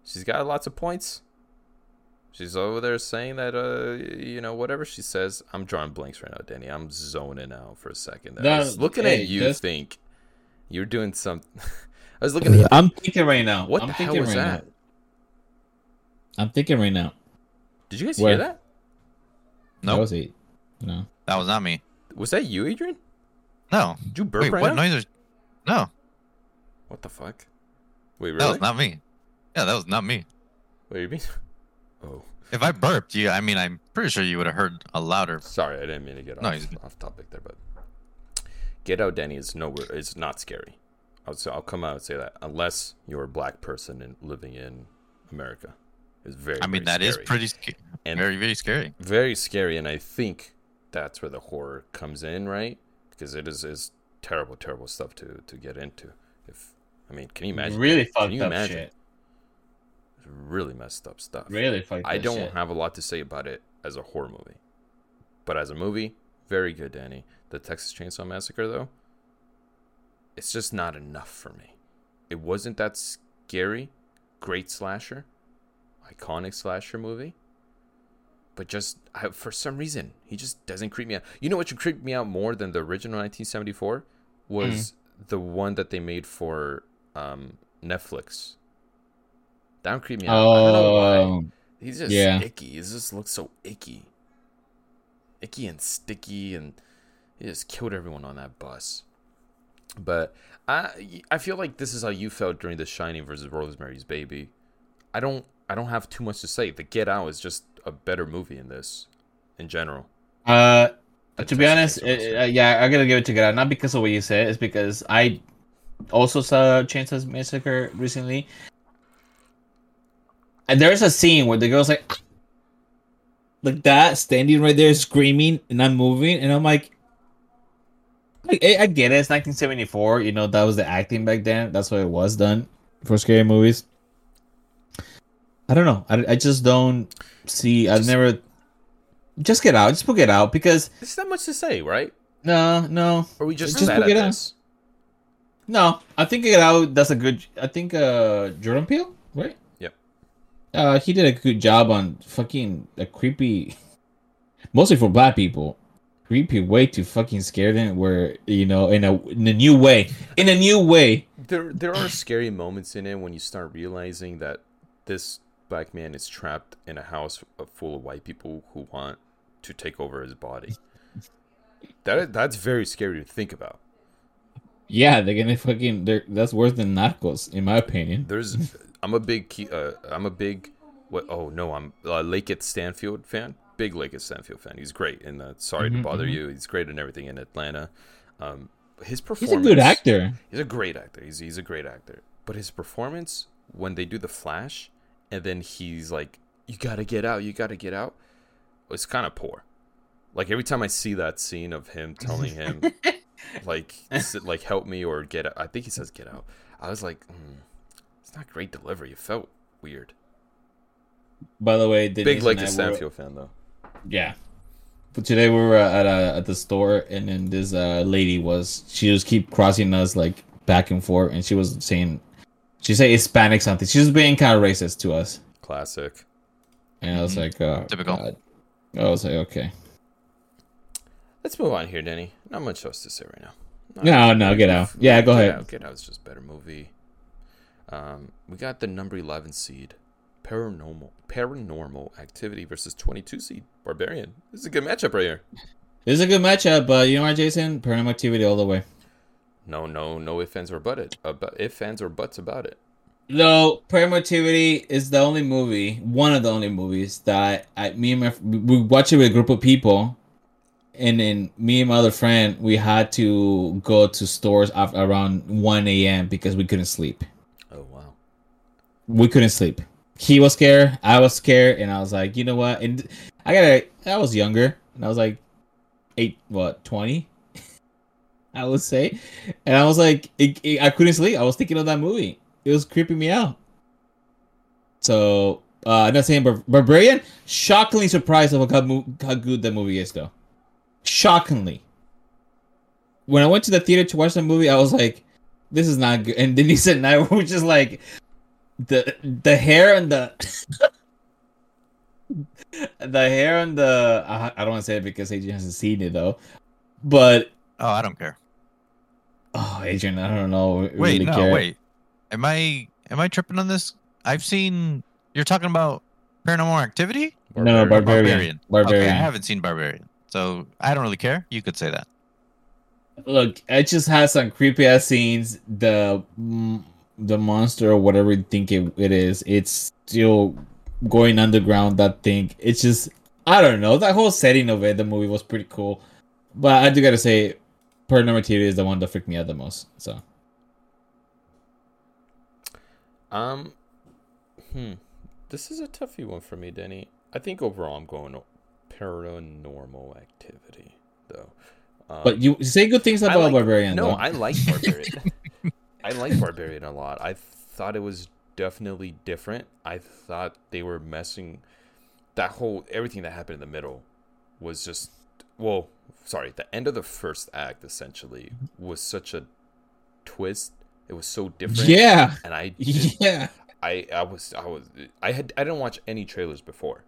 she's got lots of points. She's over there saying that, uh, you know, whatever she says. I'm drawing blanks right now, Danny. I'm zoning out for a second. there. I was looking hey, at you, that's- think you're doing something. (laughs) I was looking at you. I'm thinking right now. What I'm the hell thinking was right that? Now. I'm thinking right now. Did you guys Where? hear that? No that was it. No. That was not me. Was that you, Adrian? No. Did you burp Wait, right what now? noise? Are... No, What the fuck? Wait, really? that was not me. Yeah, that was not me. What do you mean? (laughs) Oh, If I burped, you, I mean, I'm pretty sure you would have heard a louder. sorry, I didn't mean to get No, off, he's off topic there, but Get Out, Danny is nowhere. It's not scary. I'll say, I'll come out and say that unless you're a black person and living in America, it's very. I mean, very that is scary. pretty scary. And- very, very scary. very scary, and I think that's where the horror comes in, right? Because it is is terrible, terrible stuff to to get into. If I mean, can you imagine? Really Can fucked you up imagine? shit. Really messed up stuff. Really fucked up. I don't shit. have a lot to say about it as a horror movie, but as a movie, very good, Danny. The Texas Chainsaw Massacre, though, it's just not enough for me. It wasn't that scary. Great slasher, iconic slasher movie, but just I, for some reason he just doesn't creep me out. You know what should creep me out more than the original 1974 was the one that they made for um, Netflix. That one creeped me out. I don't know why. Oh, He's just Yeah. icky. He just looks so icky. Icky and sticky and he just killed everyone on that bus. But I I feel like this is how you felt during The Shining versus Rosemary's Baby. I don't I don't have too much to say. The Get Out is just a better movie in this in general. Uh, to be honest, Chainsaw uh, yeah, I'm gonna give it to Out. Not because of what you said, it's because I also saw Chainsaw Massacre recently. And there's a scene where the girl's like, like that, standing right there, screaming and not moving, and I'm like, like, I I get it, it's 1974. You know, that was the acting back then. That's what it was done. for scary movies. I don't know. I, I just don't see. I've never. Just get out. Just put it out because There's not much to say, right? no, no, Or we just, Just look it this. no. I think Get Out. That's a good. I think uh Jordan Peele, right? Yep. Uh, he did a good job on fucking a creepy, mostly for black people. creepy way to fucking scare them. Where you know, in a in a new way, in a new way. There, there are scary moments in it when you start realizing that this black man is trapped in a house full of white people who want to take over his body. That that's very scary to think about. Yeah, they're gonna fucking. They're, that's worse than Narcos, in my opinion. There's, I'm a big, uh, I'm a big, what? Oh no, I'm a LaKeith Stanfield fan. Big LaKeith Stanfield fan. He's great, and uh, sorry Mhm, to bother mhm. you. He's great in everything in Atlanta. Um, his He's performance. a good actor. He's a great actor. He's he's a great actor. But his performance when they do the flash, and then he's like, "You gotta get out. You gotta get out." It's kind of poor. Like every time I see that scene of him telling him, (laughs) like, s- like help me or get out. I think he says get out. I was like, mm, it's not great delivery. It felt weird. By the way, Big Denise like and a I were- fan though. Yeah. But today we were at a, at the store, and then this uh, lady was she just keep crossing us like back and forth, and she was saying she said Hispanic something. She was being kind of racist to us, Classic. and I was Mhm. like, uh, Typical. God. I was like, okay, Let's move on here, Denny. Not much else to say right now. Not No, no, get out. Yeah, go Get ahead. Out, get out. It's just a better movie. Um, we got the number eleven seed, paranormal paranormal activity versus twenty two seed barbarian. This is a good matchup right here. this is a good matchup. But you know what, Jason? Paranormal Activity all the way. No, no, no ifs ands or but it. Uh, if ands or buts about it. No, Paranormal Activity is the only movie, one of the only movies that I, me and my we watch it with a group of people, and then me and my other friend we had to go to stores around one a.m. because we couldn't sleep. Oh wow. We couldn't sleep. He was scared, I was scared, and I was like, you know what? And I gotta, I was younger, and I was like, eight, what, twenty? I would say, and I was like, it, it- I couldn't sleep. I was thinking of that movie. It was creeping me out. So, uh, not saying Bar- Barbarian. Shockingly surprised of how, mo- how good that movie is, though. Shockingly. When I went to the theater to watch the movie, I was like, "This is not good." And Denise and I (laughs) were just like, the the hair and the (laughs) the hair and the I, I don't want to say it because Adrian hasn't seen it though, but Oh, I don't care. Oh, Adrian, I don't know. Wait, really no, care. wait. Am I am I tripping on this? I've seen. You're talking about Paranormal Activity. No, no, Barbarian. Barbarian. Barbarian. Okay, I haven't seen Barbarian, so I don't really care. You could say that. Look, it just has some creepy ass scenes. The mm, the monster or whatever you think it, it is, it's still going underground. That thing, it's just I don't know. That whole setting of it, the movie was pretty cool. But I do gotta say, Paranormal Activity is the one that freaked me out the most. So Um, hmm. This is a toughy one for me, Denny. I think overall I'm going paranormal activity, though. Um, But you say good things about like- Barbarian. No, though. I like Barbarian. (laughs) (laughs) I like Barbarian a lot. I thought it was definitely different. I thought they were messing that whole everything that happened in the middle was just well, sorry, the end of the first act essentially was such a twist. It was so different. yeah, And I (laughs) did- yeah. I I was I was I had I didn't watch any trailers before.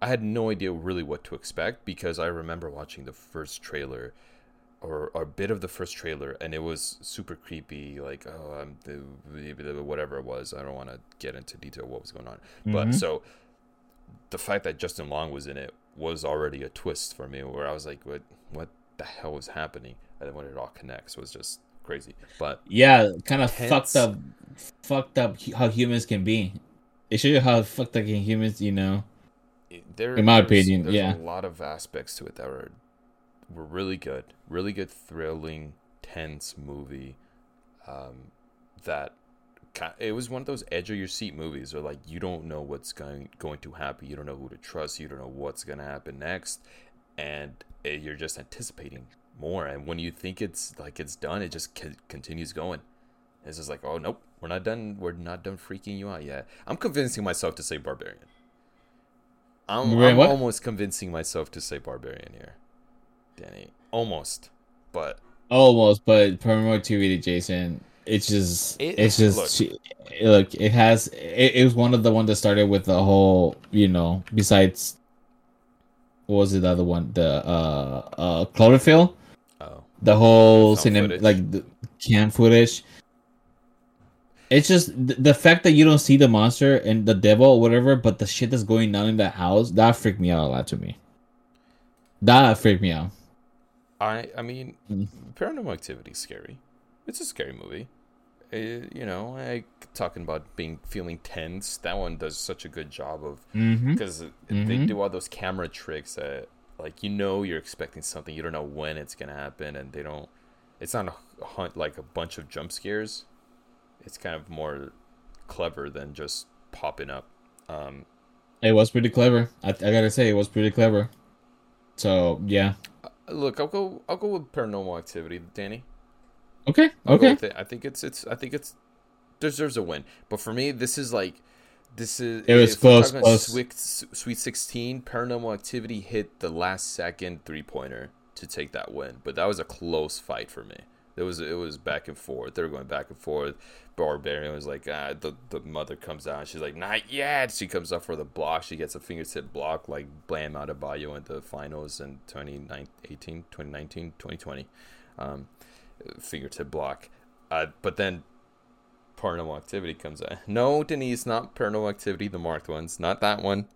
I had no idea really what to expect because I remember watching the first trailer or, or a bit of the first trailer and it was super creepy like oh um, the, whatever it was I don't want to get into detail what was going on but Mhm. so the fact that Justin Long was in it was already a twist for me where I was like what what the hell was happening and then when it all connects was just crazy but Yeah, kind of fucked up, fucked up how humans can be. It shows you how fucked up humans, you know. there, In my there's- opinion, there's yeah. a lot of aspects to it that were were really good, really good, thrilling, tense movie. Um, that it was one of those edge of your seat movies, where like you don't know what's going going to happen, you don't know who to trust, you don't know what's gonna happen next, and eh, you're just anticipating more. And when you think it's like it's done, it just c- continues going. It's just like, oh nope, we're not done. We're not done freaking you out yet. I'm convincing myself to say barbarian. I'm, Wait, I'm almost convincing myself to say barbarian here, Danny. Almost, but Almost, but Paranormal Activity, Jason. It's just, It- it's just, look. she- look. It has. It, it was one of the ones that started with the whole, you know. Besides, what was it the other one? The uh uh Cloverfield. Oh, The whole cinem like the cam footage. It's just th- the fact that you don't see the monster and the devil or whatever, but the shit that's going on in that house that freaked me out a lot to me. That freaked me out. I I mean, Mm. Paranormal Activity is scary. It's a scary movie. Uh, you know, I talking about being feeling tense. That one does such a good job of Mm-hmm. because they do all those camera tricks that like you know you're expecting something you don't know when it's gonna happen and they don't it's not a hunt like a bunch of jump scares it's kind of more clever than just popping up um It was pretty clever. I, I gotta say, it was pretty clever. So yeah. look i'll go i'll go with paranormal activity danny Okay. Okay. i think it's it's i think it's deserves a win. But for me this is like this is It was close, close. Sweet, Sweet 16 paranormal activity hit the last second three pointer to take that win. But that was a close fight for me. It was it was back and forth. They were going back and forth. Barbarian was like ah, the, the mother comes out. She's like not yet. She comes up for the block. She gets a fingertip block like Bam Adebayo in the finals in 2018 2019 2020 um, fingertip block uh, but then paranormal activity comes out. No, Denise, not paranormal activity, the marked ones. Not that one.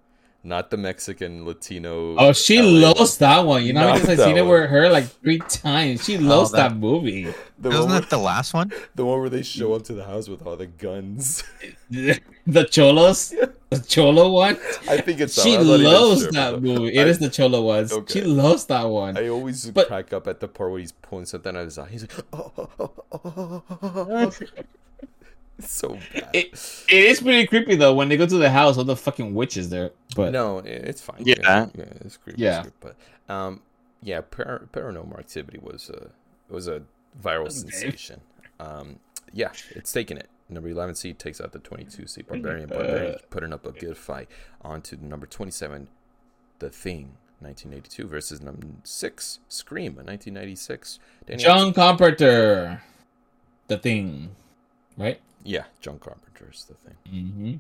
Not the Mexican Latino. Oh, she LA one. that one. You know, Not because I've that seen it with her like three times. She loves that- that movie. The Wasn't that where, the last one? (laughs) the one where they show up to the house with all the guns. (laughs) the Cholos, the Cholo one. I think it's. She I'm not even loves sure, that movie. It I- is the Cholo one. Okay. She loves that one. I always But- crack up at the part where he's pulling something out of his eye. He's like, (laughs) oh, oh, oh, oh, oh, oh, oh." (laughs) it's so bad. It, it is pretty creepy though when they go to the house. All the fucking witches there. But no, i- it's fine. Yeah. yeah, it's creepy. Yeah. it's creepy, but um, yeah, par- paranormal activity was a was a viral sensation. Um, yeah, it's taking it. Number eleven seed takes out the twenty-two seed barbarian. Barbarian putting up a good fight. On to number twenty-seven, the Thing. 1982 versus number six, Scream, 1996. Danny, John Carpenter, the thing, right? yeah, John Carpenter's the thing. Mm-hmm.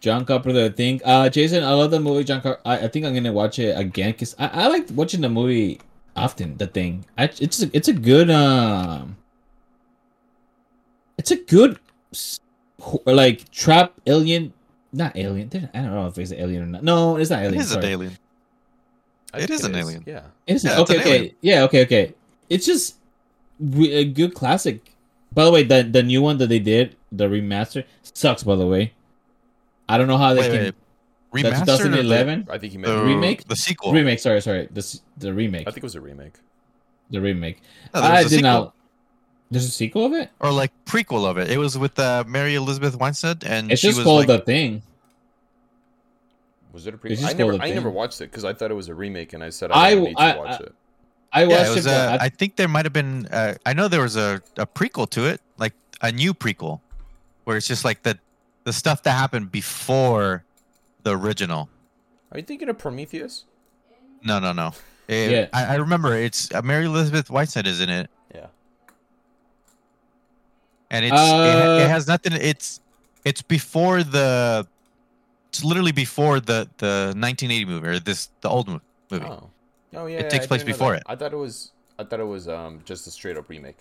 John Carpenter, the thing. Uh, Jason, I love the movie. John Car- I, I think I'm gonna watch it again because I, I like watching the movie often. The thing. I, it's a, it's a good um. It's a good, like trap alien. Not alien. I don't know if it's an alien or not. No, it's not It alien. is an alien. I It think is an alien. Yeah. It's Yeah, okay, an okay, alien. yeah, okay, okay. It's just re- a good classic. By the way, the the new one that they did, the remaster, sucks. By the way, I don't know how they Wait, can wait. the Remastered or the- 2011 I think he the, remake? The sequel. remake. Sorry, sorry, the the remake, I think it was a remake. the remake. No, I did sequel. not. There's a sequel of it. Or like prequel of it. It was with uh, Mary Elizabeth Winstead, and It's she just was called like, the thing. Was it a prequel? I never, called a I never watched it because I thought it was a remake, and I said I I, don't need to I- watch I- it. I watched yeah, it was. it. Uh, I- I think there might have been. Uh, I know there was a, a prequel to it, like a new prequel, where it's just like the the stuff that happened before the original. Are you thinking of Prometheus? No, no, no. It- Yeah. I, I remember it's uh, Mary Elizabeth Winstead is in it, Yeah. And it's it, Uh, it has nothing. It's it's before the. It's literally before the the 1980 movie or this the old movie. Oh. Oh yeah. It takes I place before it. I thought it was. I thought it was um just a straight up remake.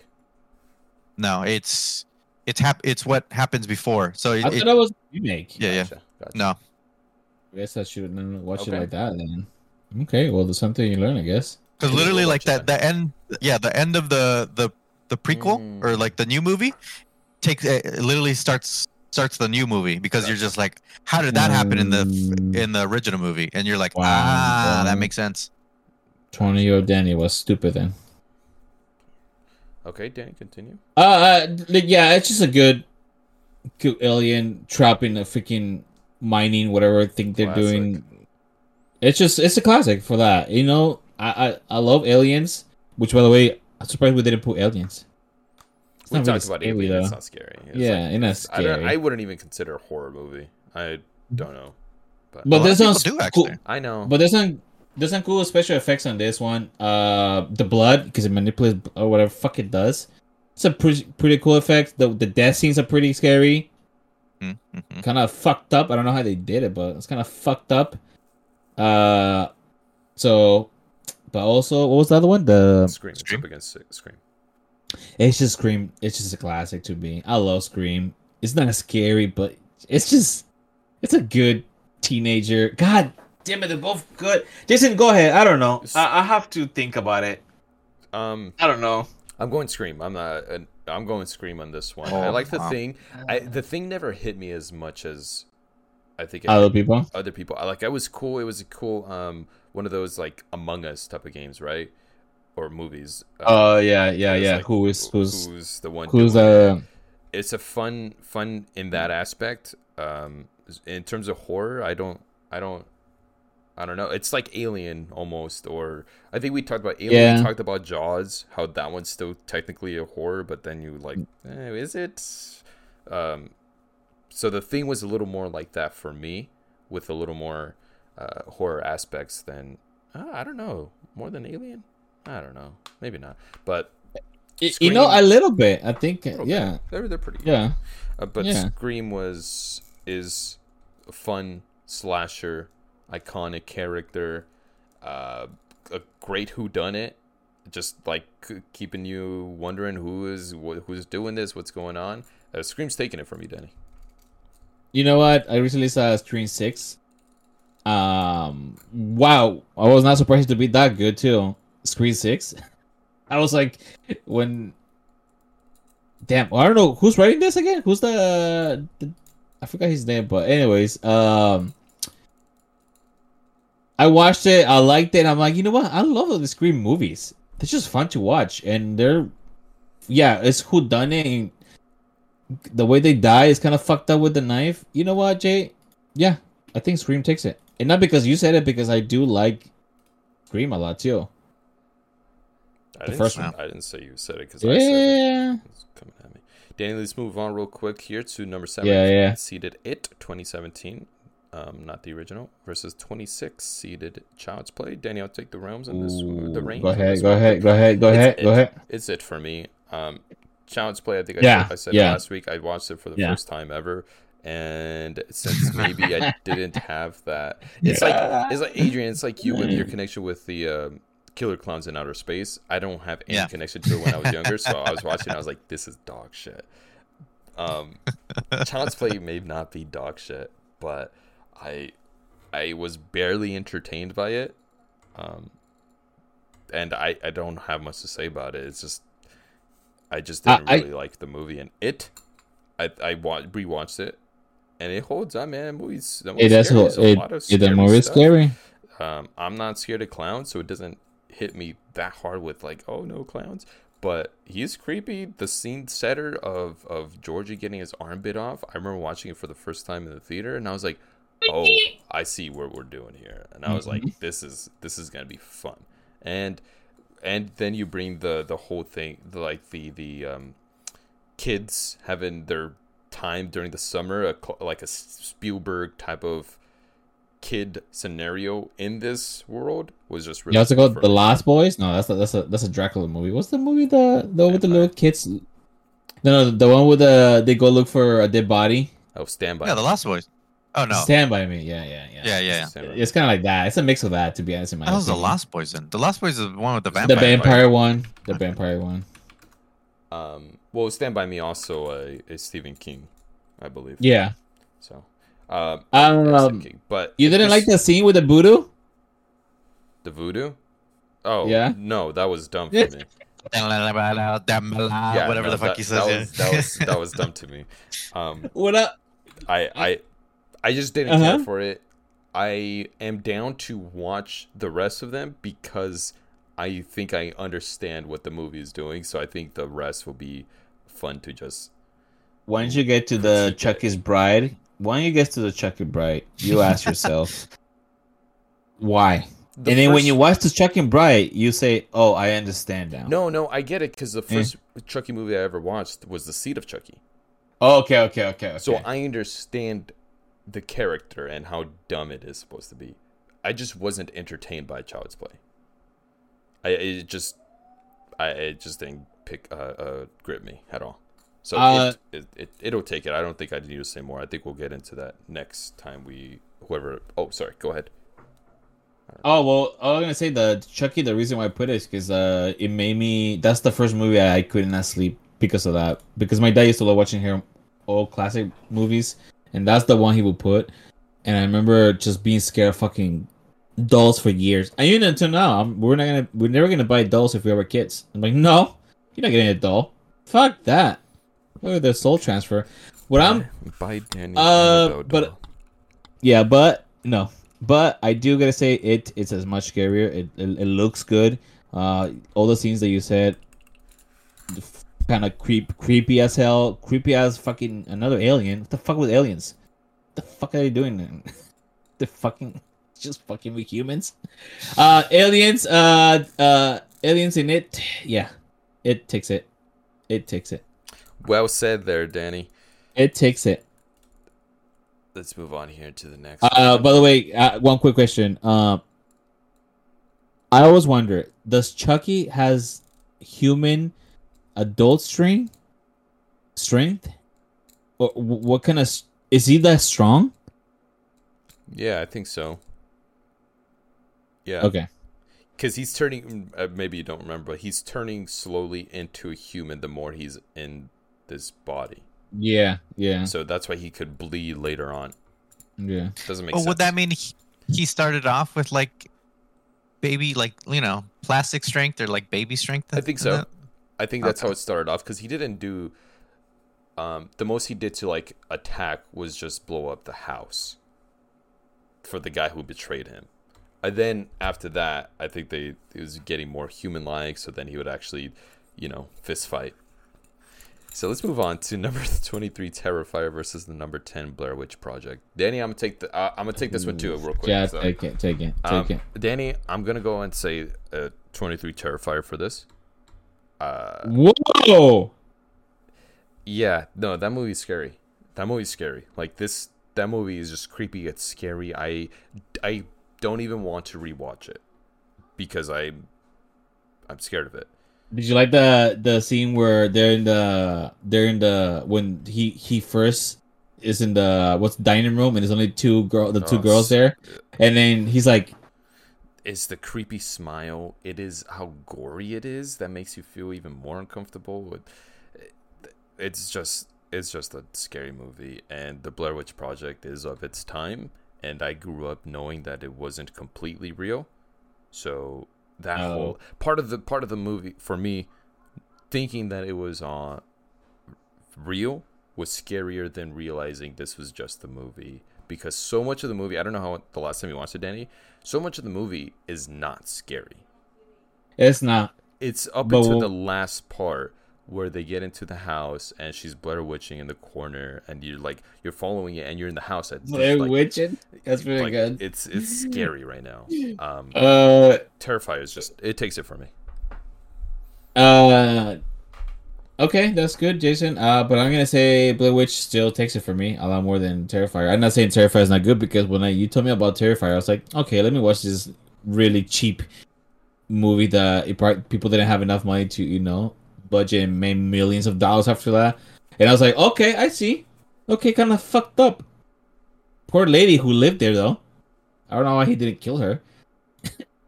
No, it's it's hap- It's what happens before. So it, I thought it was a remake. yeah, yeah. Gotcha, gotcha. No, I guess I should then watch Okay. it like that then. Okay, well, there's something you learn, I guess. because literally like watch that the end yeah the end of the the the prequel Mm. or like the new movie takes it literally starts starts the new movie because you're just like how did that happen in the Mm. in the original movie and you're like Wow, ah wow. that makes sense 20 year old Danny was stupid then. Okay, Danny, continue. Uh, uh yeah, it's just a good, good alien trapping a freaking mining whatever thing they're Classic. doing. It's just it's a classic for that. You know, I I, I love aliens, which by the way, I'm surprised we didn't put aliens. It's We not talked really about scary, Alien. though. It's not scary. It's Yeah, like- it's not it's- I, don't, scary. I wouldn't even consider a horror movie. I don't know, but, But A lot there's some people do, cool. I know. but there's some there's some cool special effects on this one. Uh, the blood because it manipulates or whatever fuck it does. It's a pretty pretty cool effect. The the death scenes are pretty scary. Mm, mhm. kind of fucked up. I don't know how they did it, but it's kind of fucked up. Uh, So, but also, what was the other one? The Scream. It's Scream? against Scream. it's just Scream. It's just a classic to me. I love Scream. It's not scary, but it's just it's a good teenager. God damn it, they're both good. Jason, go ahead. I don't know. I, I have to think about it. Um, I don't know. I'm going Scream. I'm not. I'm going Scream on this one. I Oh, like the wow. thing. I the thing never hit me as much as I think it Other people. other people. I like. I was cool. It was a cool. Um, one of those like Among Us type of games, right? Or movies. Um, Oh yeah, yeah, yeah. like, who is who's who's the one? who's it. uh It's a fun, fun in that aspect. Um, in terms of horror, I don't, I don't, I don't know. It's like Alien almost, or I think we talked about Alien. Yeah. We talked about Jaws, how that one's still technically a horror, but then you like, eh, is it? Um, so the thing was a little more like that for me, with a little more uh, horror aspects than uh, I don't know, more than Alien. I don't know, maybe not, but y- you know a little bit. I think little bit. yeah, they're they're pretty. good. yeah. Uh, but Yeah. Scream was is a fun slasher, iconic character, uh, a great who done it, just like keeping you wondering who is wh- who's doing this, what's going on. Uh, Scream's taking it from you, Danny. You know what? I recently saw Scream Six. Um, wow, I was not surprised to be that good too. Scream Six. (laughs) I was like, when. Damn, I don't know who's writing this again. Who's the, the I forgot his name, but anyways, um, I watched it. I liked it. I'm like, you know what? I love the Scream movies. They're just fun to watch, and they're, yeah, it's who done it. The way they die is kind of fucked up with the knife. You know what, Jay? Yeah, I think Scream takes it, and not because you said it, because I do like Scream a lot too. I The didn't first say, one. I didn't say you said it because I said it. It's coming at me. Danny, let's move on real quick here to number seven. Yeah, yeah. Seeded It 2017, um, not the original, versus 26 seeded Child's Play. Danny, I'll take the realms and this. The Ooh, range. Go ahead, go ahead, go ahead, go It's ahead, go ahead. It's it for me. Um, Child's Play. I think I Yeah, said, I said yeah. last week. I watched it for the Yeah. first time ever, and since maybe I (laughs) didn't have that, it's like it's like Adrian. It's like you with your connection with the. Um, Killer Klowns in Outer Space. I don't have any Yeah. connection to it when I was younger, so I was (laughs) watching. I was like, "This is dog shit." Um, Child's Play may not be dog shit, but I I was barely entertained by it. Um, and I I don't have much to say about it. It's just I just didn't I- really like the movie and it. I I wa- rewatched it, and it holds up, man. Movies. That It does. scary. It, a lot of it, scary movie is stuff. scary. Um, I'm not scared of clowns, so it doesn't hit me that hard with like, oh no, clowns. But he's creepy. The scene setter of of Georgie getting his arm bit off. I remember watching it for the first time in the theater, and I was like, oh, I see what we're doing here. And I was like, this is this is gonna be fun. And and then you bring the the whole thing, the, like the the um, kids having their time during the summer, a, like a Spielberg type of kid scenario in this world was just really You also cool got the me. Lost Boys. No, that's a, that's a that's a Dracula movie. What's the movie the the with the little kids? No, no, the one with the they go look for a dead body. Oh, stand by. Yeah, the Lost Boys. Oh no. Stand by me. Yeah, yeah, yeah. Yeah, yeah. Stand. It's kind of like that. It's a mix of that, to be honest. In my That was the opinion. Lost Boys then. The Lost Boys is the one with the vampire. The vampire. vampire one. The vampire one. Um, well, Stand by Me also uh, is Stephen King, I believe. Yeah. So, um, Um, yeah, Stephen King. but You didn't like the scene with the voodoo? the voodoo? Oh, Yeah? No, that was dumb for me. (laughs) yeah, Yeah, whatever no, the fuck that, he says. That yeah. was, that was (laughs) that was dumb to me. Um, What up? I I I just didn't Uh-huh. care for it. I am down to watch the rest of them because I think I understand what the movie is doing. So I think the rest will be fun to just. Once you get to the Chucky's Bride, when you get to the Chucky Bride, you ask (laughs) yourself, why? The and then when you watch the Chucky Bride, you say, "Oh, I understand now." No, no, I get it because the Eh. first Chucky movie I ever watched was The Seed of Chucky. Oh, okay, okay, okay, okay. So I understand the character and how dumb it is supposed to be. I just wasn't entertained by Child's Play. I it just I it just didn't pick uh, uh grip me at all. So Uh, it, it, it it'll take it. I don't think I need to say more. I think we'll get into that next time we whoever. Oh, sorry. Go ahead. Oh well, I was gonna say the Chucky. The reason why I put it is because uh, it made me. That's the first movie I, I could not sleep because of that. Because my dad used to love watching her old classic movies, and that's the one he would put. And I remember just being scared of fucking dolls for years. And even until now, I'm, we're not gonna. We're never gonna buy dolls if we were kids. I'm like, no, you're not getting a doll. Fuck that. Look at the soul transfer. What I'm By Danny. Uh, but- doll. yeah, but no, but I do gotta say it. It's as much scarier. It it, it looks good. Uh, all the scenes that you said, kind of creep creepy as hell. Creepy as fucking another alien. What the fuck with aliens? What the fuck are they doing? Then? (laughs) the fucking (laughs) just fucking with humans. Uh, aliens. Uh, uh, aliens in it. Yeah, it takes it. It takes it. well said there, Danny. It takes it. Let's move on here to the next. Uh, one. by the way, uh, one quick question. Um, I always wonder: Does Chucky has human adult strength? Strength? Or what kind of? Is he that strong? yeah, I think so. Yeah. Okay. Because he's turning, uh, maybe you don't remember, but he's turning slowly into a human the more he's in this body. Yeah. Yeah. So that's why he could bleed later on. Yeah. Doesn't make Well, sense. would that mean he, he started off with like baby, like you know, plastic strength or like baby strength? I think so. that? I think that's how it started off because he didn't do. Um, the most he did to like attack was just blow up the house for the guy who betrayed him. And then after that, I think they he was getting more human-like. So then he would actually, you know, fist fight. So let's move on to (laughs) number twenty-three, Terrifier versus the number ten Blair Witch Project. Danny, I'm gonna take the uh, I'm gonna take this one too, real quick. Yeah. so- Take it. Take it. Take um, it. Danny, I'm gonna go and say uh, 23 Terrifier for this. Uh, Whoa. yeah, no, that movie's scary. That movie's scary. Like this, that movie is just creepy. It's scary. I, I don't even want to rewatch it because I, I'm scared of it. Did you like the the scene where they're in the they're in the when he he first is in the what's dining room and there's only two girl the two Oh, girls there and then he's like It's the creepy smile. It is how gory it is that makes you feel even more uncomfortable. It- It's just it's just a scary movie, and the Blair Witch Project is of its time, and I grew up knowing that it wasn't completely real. So that Oh. whole part of the part of the movie for me, thinking that it was uh, real was scarier than realizing this was just the movie because so much of the movie I don't know how the last time you watched it, Danny. So much of the movie is not scary. it's not It's up But until we'll- the last part where they get into the house and she's Blair witching in the corner and you're like you're following it and you're in the house at Blair like, Witching that's really like, good It's it's scary right now. (gasps) Um uh Terrifier is just it takes it for me. uh okay that's good Jason uh but I'm gonna say Blair Witch still takes it for me a lot more than Terrifier I'm not saying Terrifier is not good because when I, you told me about Terrifier I was like okay let me watch this really cheap movie that it probably, people didn't have enough money to you know budget and made millions of dollars after that. And i was like okay i see. Okay kind of fucked up. Poor lady who lived there though. I don't know why he didn't kill her.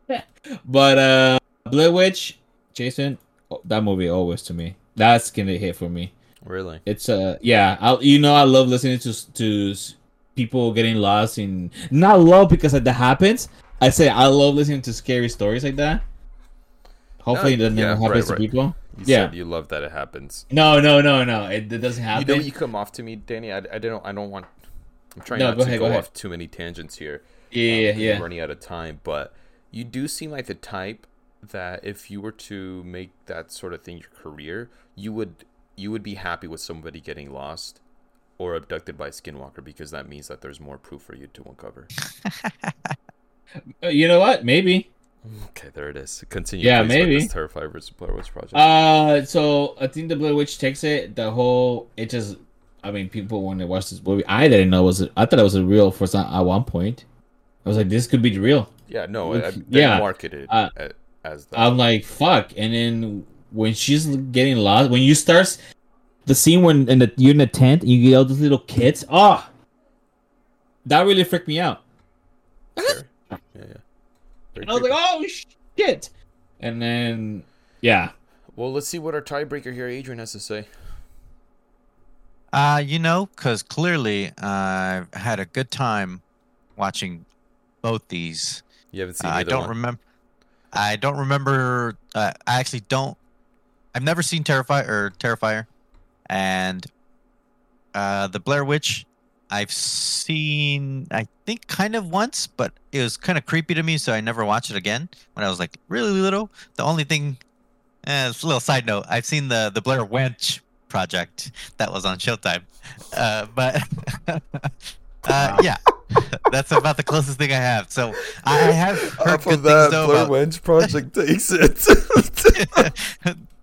(laughs) But uh Blair Witch jason oh, that movie always to me. That's gonna hit for me. Really? it's uh yeah I, you know i love listening to to people getting lost in not love because that happens. I say i love listening to scary stories like that hopefully it never yeah, right, happens right. to people You Yeah. said you love that it happens. no no no no it, it doesn't happen You know you come off to me, Danny. I, I don't I don't want I'm trying No, not go to ahead, go, go off too many tangents here. yeah um, yeah we're running out of time, but you do seem like the type that if you were to make that sort of thing your career, you would you would be happy with somebody getting lost or abducted by a skinwalker because that means that there's more proof for you to uncover. (laughs) You know what maybe Okay, there it is. Continue. Yeah, with maybe. This Terrifier versus Blair Witch Project. uh so i think the Blair Witch takes it the whole it just i mean people when they watch this movie i didn't know it was i thought it was a real for some at one point i was like this could be real yeah, no, they yeah, marketed uh, as that. I'm like, fuck. And then when she's getting lost, when you start the scene when in the you're in the tent, and you get all those little kids. Oh, that really freaked me out. Scary. Yeah, yeah. Very And I was like, oh shit! And then yeah, Well, let's see what our tiebreaker here, Adrian, has to say. Uh, you know, because clearly I've had a good time watching both these. You haven't Uh, seen I don't one. remember. I don't remember. Uh, I actually don't. I've never seen Terrifier or Terrifier, and uh, the Blair Witch. I've seen. I think kind of once, but it was kind of creepy to me, so I never watched it again. When I was like really little, the only thing. Eh, it's a little side note. I've seen the the Blair Witch project that was on Showtime, uh, (laughs) but uh, yeah, (laughs) that's about the closest thing I have. So I have heard Off good of that, things though Blair about. Witch Project (laughs) takes it.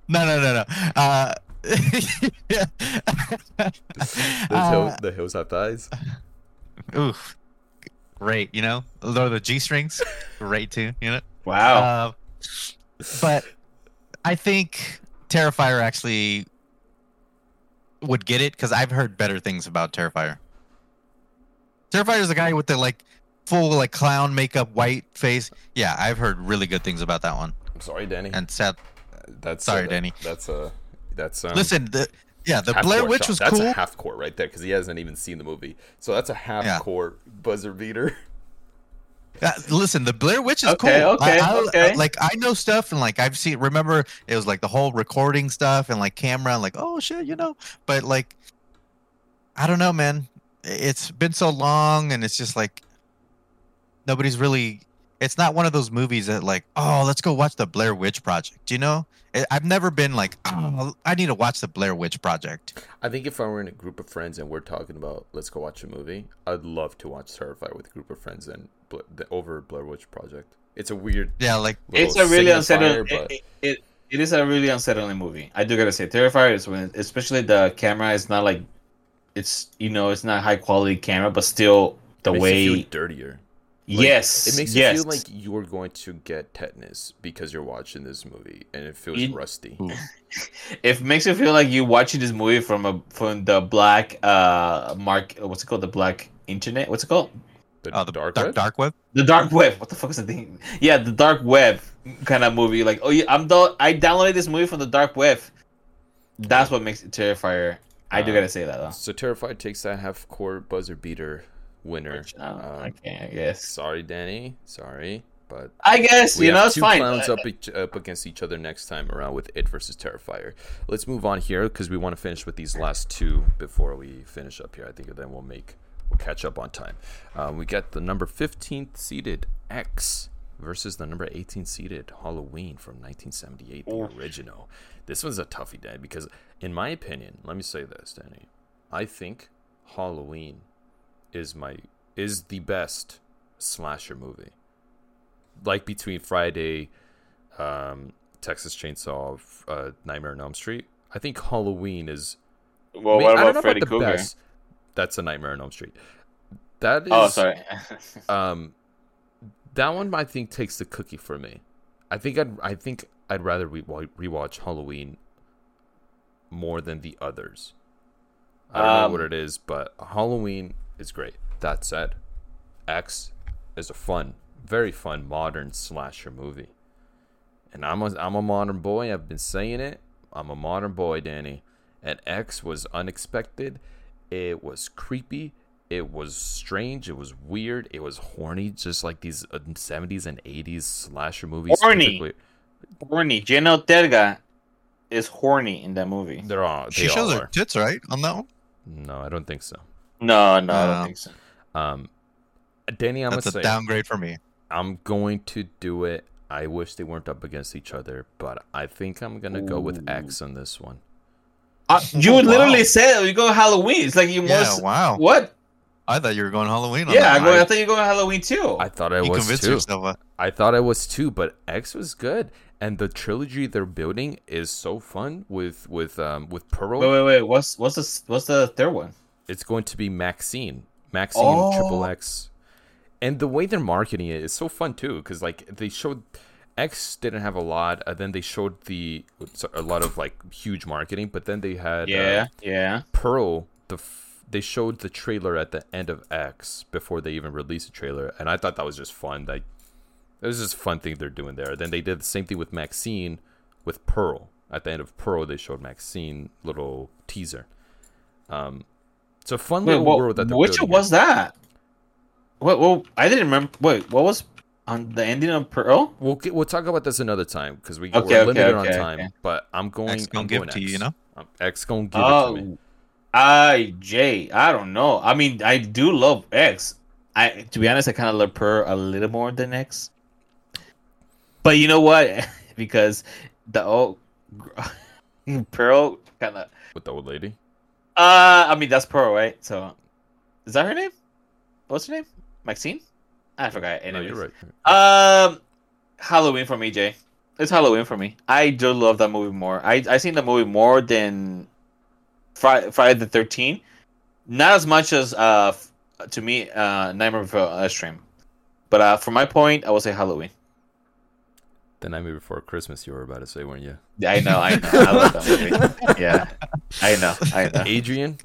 no, no, no, no. Uh, (laughs) the, uh, hill, the hills have eyes. oof, great. You know, of the G strings, great too. You know. Wow. Uh, but I think Terrifier actually would get it because I've heard better things about Terrifier. Terrifier is the guy with the like full like clown makeup, white face. Yeah, I've heard really good things about that one. I'm sorry, Danny. And sad. that's sorry, uh, Danny. That's a that's um, Listen, the yeah, the Blair Witch shot. was that's cool. a half court right there because he hasn't even seen the movie. So that's a half Yeah. court buzzer beater. (laughs) Uh, listen, the Blair Witch is Okay, cool. okay, I, I- okay. like I know stuff, and like I've seen. Remember, it was like the whole recording stuff and like camera, and like oh shit, you know. But like, I don't know, man. It's been so long, and it's just like nobody's really. It's not one of those movies that like, oh, let's go watch the Blair Witch Project. You know, I- I've never been like, oh, I need to watch the Blair Witch Project. I think if I were in a group of friends and we're talking about let's go watch a movie, I'd love to watch Terrifier with a group of friends and Bla- the over Blair Witch Project. It's a weird. Yeah, like it's a really unsettling. but It, it, it is a really unsettling movie. I do gotta say, Terrifier is when, especially the camera is not like, it's you know, it's not high quality camera, but still the makes way. you feel dirtier. Like, yes, It makes yes. you feel like you're going to get tetanus because you're watching this movie and it feels You- rusty. (laughs) it makes you feel like you're watching this movie from a from the black uh mark. What's it called? The black internet. What's it called? The, oh, the dark, dark, web? dark web. The dark web. What the fuck is the thing? Yeah, the dark web kind of movie. Like, oh yeah, I'm the I downloaded this movie from the dark web. That's what makes it Terrifier. I do Uh, gotta say that though. So Terrifier takes that half court buzzer beater winner. Which, uh, Um, okay, I guess. Sorry, Danny. Sorry, but I guess we you have know it's two fine. clowns Uh, up each, up against each other next time around with it versus Terrifier. Let's move on here because we want to finish with these last two before we finish up here. I think then we'll make we'll catch up on time. Um, we got the number 15th seeded X versus the number 18 seeded Halloween from 1978, the original. This one's a toughie, Dan, because in my opinion, let me say this, Danny. I think Halloween is my is the best slasher movie. Like between Friday, um, Texas Chainsaw, uh, Nightmare on Elm Street. I think Halloween is. well, I mean, what about Freddy Krueger? best. That's a Nightmare on Elm Street. That is. Oh, sorry. (laughs) Um, that one I think takes the cookie for me. I think I'd I think I'd rather re- rewatch Halloween more than the others. I don't know Um, what it is, but Halloween is great. That said, X is a fun, very fun modern slasher movie. And I'm a, I'm a modern boy. I've been saying it. I'm a modern boy, Danny. And X was unexpected. It was creepy. It was strange. It was weird. It was horny, just like these uh, 70s and 80s slasher movies. Horny. horny. Jenna Ortega is horny in that movie. They're all. They She all shows her are. tits, right, on that one. No, I don't think so. No, no, I don't think so. Um, Danny, I'm That's gonna a say downgrade for me. I'm going to do it. I wish they weren't up against each other, but I think I'm gonna go with X on this one. Uh, you wow. literally said you go Halloween. It's like you Yeah, must. wow. What? I thought you were going Halloween. On Yeah, I, that go, one. I thought you go Halloween too. I thought I you was convinced too. yourself. Uh, I thought I was too, but X was good, and the trilogy they're building is so fun with with um with Pearl. wait, wait, wait. What's what's the what's the third one? It's going to be Maxine, Maxine Triple Oh. X, and the way they're marketing it is so fun too, because like they showed X didn't have a lot, and then they showed the a lot of like huge marketing, but then they had uh, Yeah, yeah. Pearl, the f- they showed the trailer at the end of X before they even released the trailer, and I thought that was just fun. Like, It was just a fun thing they're doing there. Then they did the same thing with Maxine, with Pearl. At the end of Pearl, they showed Maxine little teaser. Um, it's a fun Wait, little what, world that they're which building was that? What? Well, I didn't remember. Wait, what was on the ending of Pearl? We'll get, we'll talk about this another time because we, Okay, we're okay, limited okay, on time. okay. But I'm going. X gonna I'm give going to you, X. you know? Um, X gonna give it to me. Oh, I Jay. I don't know. I mean, I do love X. I to be honest, I kind of love Pearl a little more than X. But you know what? (laughs) because the old (laughs) Pearl kind of. With the old lady. Uh, I mean that's Pearl, right? So, is that her name? What's her name? Maxine? I forgot. No, Anyways. you're right. Um, Halloween for me, Jay. It's Halloween for me. I do love that movie more. I I seen the movie more than Friday, Friday the Thirteenth. Not as much as uh to me uh Nightmare Before Extreme, but uh for my point, I will say Halloween. The Nightmare Before Christmas, you were about to say, weren't you? Yeah, I know, I know, I love that movie. (laughs) Yeah, I know, I know. Adrian,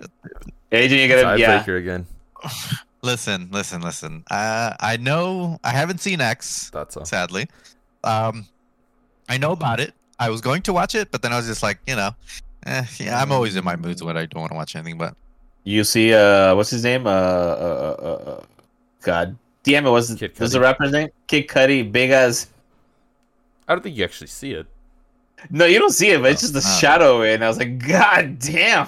Adrian, you gotta yeah. tiebreaker again. Listen, listen, listen. Uh, I know I haven't seen X, That's all. sadly. Um, I know about it. I was going to watch it, but then I was just like, you know, eh, yeah, I'm always in my moods when I don't want to watch anything. But You see, uh, what's his name? Uh, uh, uh, uh God damn it, what's Kid what's the Cudi. rapper's name? Kid Cudi, big as. I don't think you actually see it. No, you don't see it, but it's just the Oh. shadow, and I was like, God damn!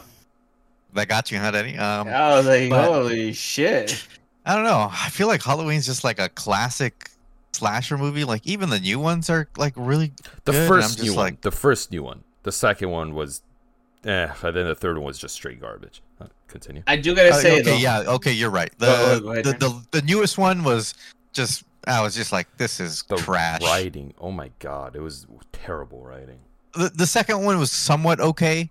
that got you, huh, Danny? Um, I was like, but- holy shit! I don't know. I feel like Halloween's just like a classic slasher movie. Like even the new ones are like really The good, first I'm new just one. The first new one. The second one was, eh. And then the third one was just straight garbage. Uh, Continue. I do gotta Uh, say okay, though, yeah, okay, you're right. The, Go- go- go ahead, the, the the newest one was just I was just like, this is The trash. writing. Oh my god, it was terrible writing. The the second one was somewhat okay.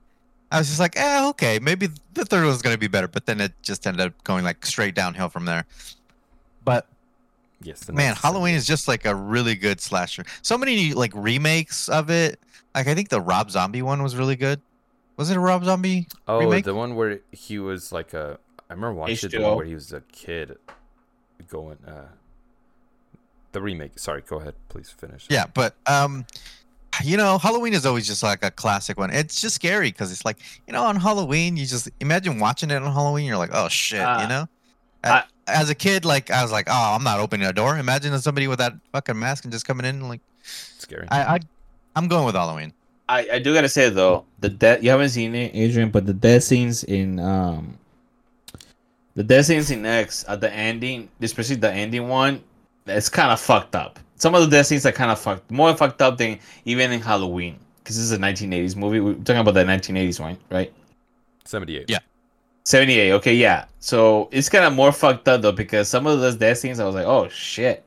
I was just like, eh, okay, maybe the third one's gonna be better, but then it just ended up going like straight downhill from there. But Yes. the man, Halloween is just like a really good slasher. So many like remakes of it. Like I think the Rob Zombie one was really good. Was it a Rob Zombie? Oh, remake? the one where he was like a. I remember watching the H2O. one where he was a kid, going. uh The remake. Sorry, go ahead. Please finish. Yeah, but um, you know, Halloween is always just like a classic one. It's just scary because it's like you know, on Halloween, you just imagine watching it on Halloween. You're like, oh shit, Uh, you know. I- As a kid, like I was like, oh, I'm not opening a door. Imagine somebody with that fucking mask and just coming in. Like, Scary. I, I I'm going with Halloween. I, I do gotta say though, the death you haven't seen it, Adrian, but the death scenes in um, the death scenes in X at the ending, especially the ending one, it's kind of fucked up. Some of the death scenes are kind of fucked, more fucked up than even in Halloween, because this is a 1980s movie. We're talking about the 1980s one, right? 78. Yeah. 78. Okay, yeah. So it's kind of more fucked up though because some of those death scenes I was like, oh shit.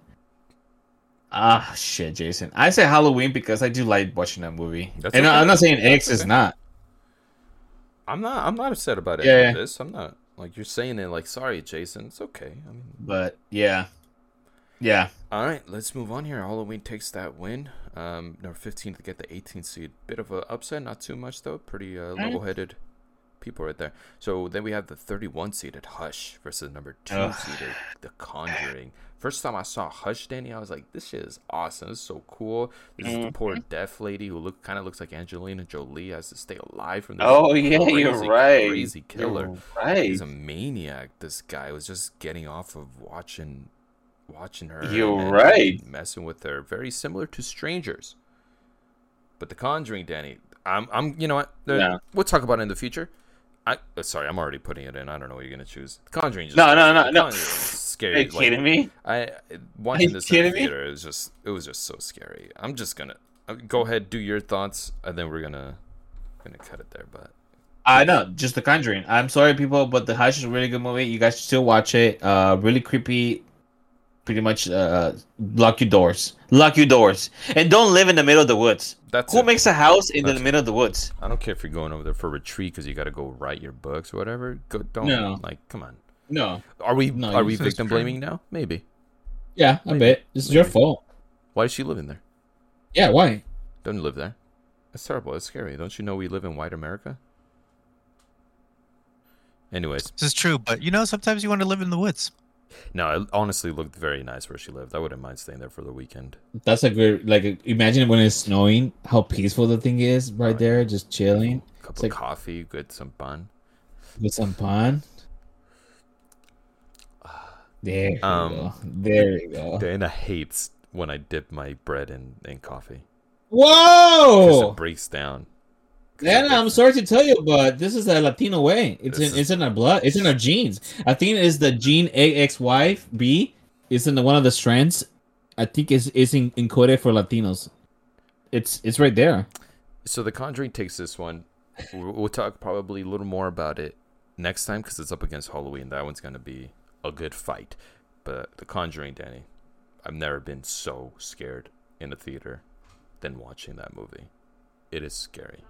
Ah shit, Jason. I say Halloween because I do like watching that movie. That's and okay. I'm not saying X That's is not. I'm not. I'm not upset about any Yeah, of yeah. this. I'm not like you're saying it. Like, sorry, Jason. It's okay. I mean, But yeah. Yeah. all right. Let's move on here. Halloween takes that win. Um, number 15 to get the 18th seed. Bit of a upset. Not too much though. Pretty uh, level-headed people right there. So then we have the 31 seeded Hush versus number two Ugh. seeded The Conjuring. First time I saw Hush, Danny, I was like, "This shit is awesome. This is so cool." This is the poor Mm-hmm. deaf lady who look kind of looks like Angelina Jolie has to stay alive from this. Oh yeah, crazy, you're right. Crazy killer. You're right. He's a maniac. This guy was just getting off of watching, watching her. You're right. Messing with her, very similar to strangers. But The Conjuring, Danny, I'm, I'm, you know what? Yeah. We'll talk about it in the future. I, uh, sorry, I'm already putting it in. I don't know what you're gonna choose. The Conjuring. Just, No, no, no, no. Scary. Are you like, kidding me? I watching this in the me? theater. It was just, it was just so scary. I'm just gonna uh, go ahead, do your thoughts, and then we're gonna, gonna cut it there. But I know, just The Conjuring. I'm sorry, people, but The Hush is a really good movie. You guys should still watch it. Uh, really creepy. Pretty much, uh, lock your doors. Lock your doors, and don't live in the middle of the woods. that's Who it. makes a house in the That's- middle of the woods? I don't care if you're going over there for retreat because you got to go write your books or whatever. Go, don't No. like, come on. No. Are we No, are we victim scream. blaming now? Maybe. Yeah, I bet it's your Maybe. fault. Why is she living there? Yeah, why? Don't live there. That's terrible. It's scary. Don't you know we live in white America? Anyways, This is true, but you know, sometimes you want to live in the woods. No, it honestly looked very nice where she lived. I wouldn't mind staying there for the weekend. That's a good like. Imagine when it's snowing, how peaceful the thing is right Right. there, just chilling A cup It's of like- coffee, good some bun. with some pan. (sighs) There you Um, go. There you go. Dana hates when I dip my bread in, in coffee because Whoa! it breaks down. Yeah, I'm sorry to tell you, but this is a Latino way. It's This in it's in our blood. It's in our genes. I think it's the gene AXYB. It's in the, one of the strands. I think is is in, encoded for Latinos. It's it's right there. So the Conjuring takes this one. We'll we'll talk probably a little more about it next time because it's up against Halloween. That one's gonna be a good fight. But the Conjuring, Danny, I've never been so scared in a theater than watching that movie. It is scary.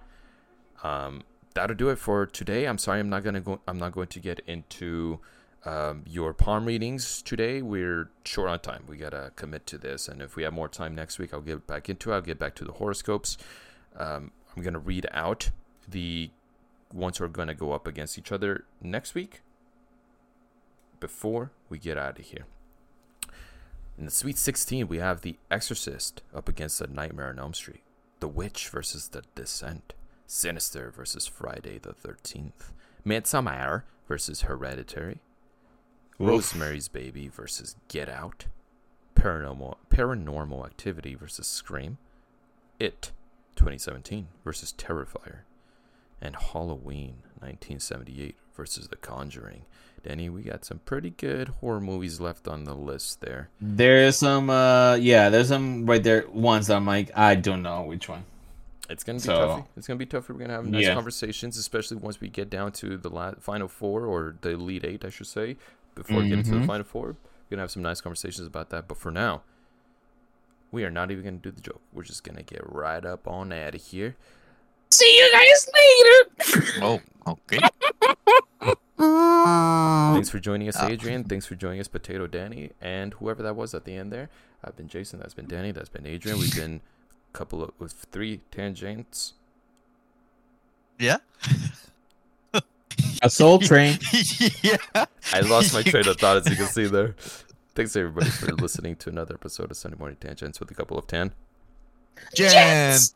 Um, that'll do it for today. I'm sorry, I'm not gonna go. I'm not going to get into um, your palm readings today. We're short on time. We gotta commit to this, and if we have more time next week, I'll get back into. it. I'll get back to the horoscopes. Um, I'm gonna read out the ones who are gonna go up against each other next week. Before we get out of here. In the Sweet 16, we have The Exorcist up against The Nightmare on Elm Street, The Witch versus The Descent, Sinister versus Friday the 13th, Midsommar versus Hereditary, Rosemary's Baby versus Get Out, Paranormal Paranormal Activity versus Scream, It 2017 versus Terrifier, and Halloween 1978 versus The Conjuring. Danny, we got some pretty good horror movies left on the list there. There's some, uh, yeah, there's some right there. Ones that I'm like, I don't know which one. It's gonna be So- tough. It's gonna be tough. We're gonna have nice Yeah. conversations, especially once we get down to the la- final four or the elite eight, I should say. Before getting to the mm-hmm. final four, we're gonna have some nice conversations about that. But for now, we are not even gonna do the joke. We're just gonna get right up on out of here. See you guys later. (laughs) Oh, okay. Thanks for joining us, Oh. Adrian. Thanks for joining us, Potato Danny, and whoever that was at the end there. I've been Jason. That's been Danny. That's been Adrian. We've been a couple of with three tangents. Yeah. A soul train. (laughs) yeah. I lost my train of thought, as you can see there. (laughs) Thanks everybody for listening to another episode of Sunday Morning Tangents with a couple of tan. Gents.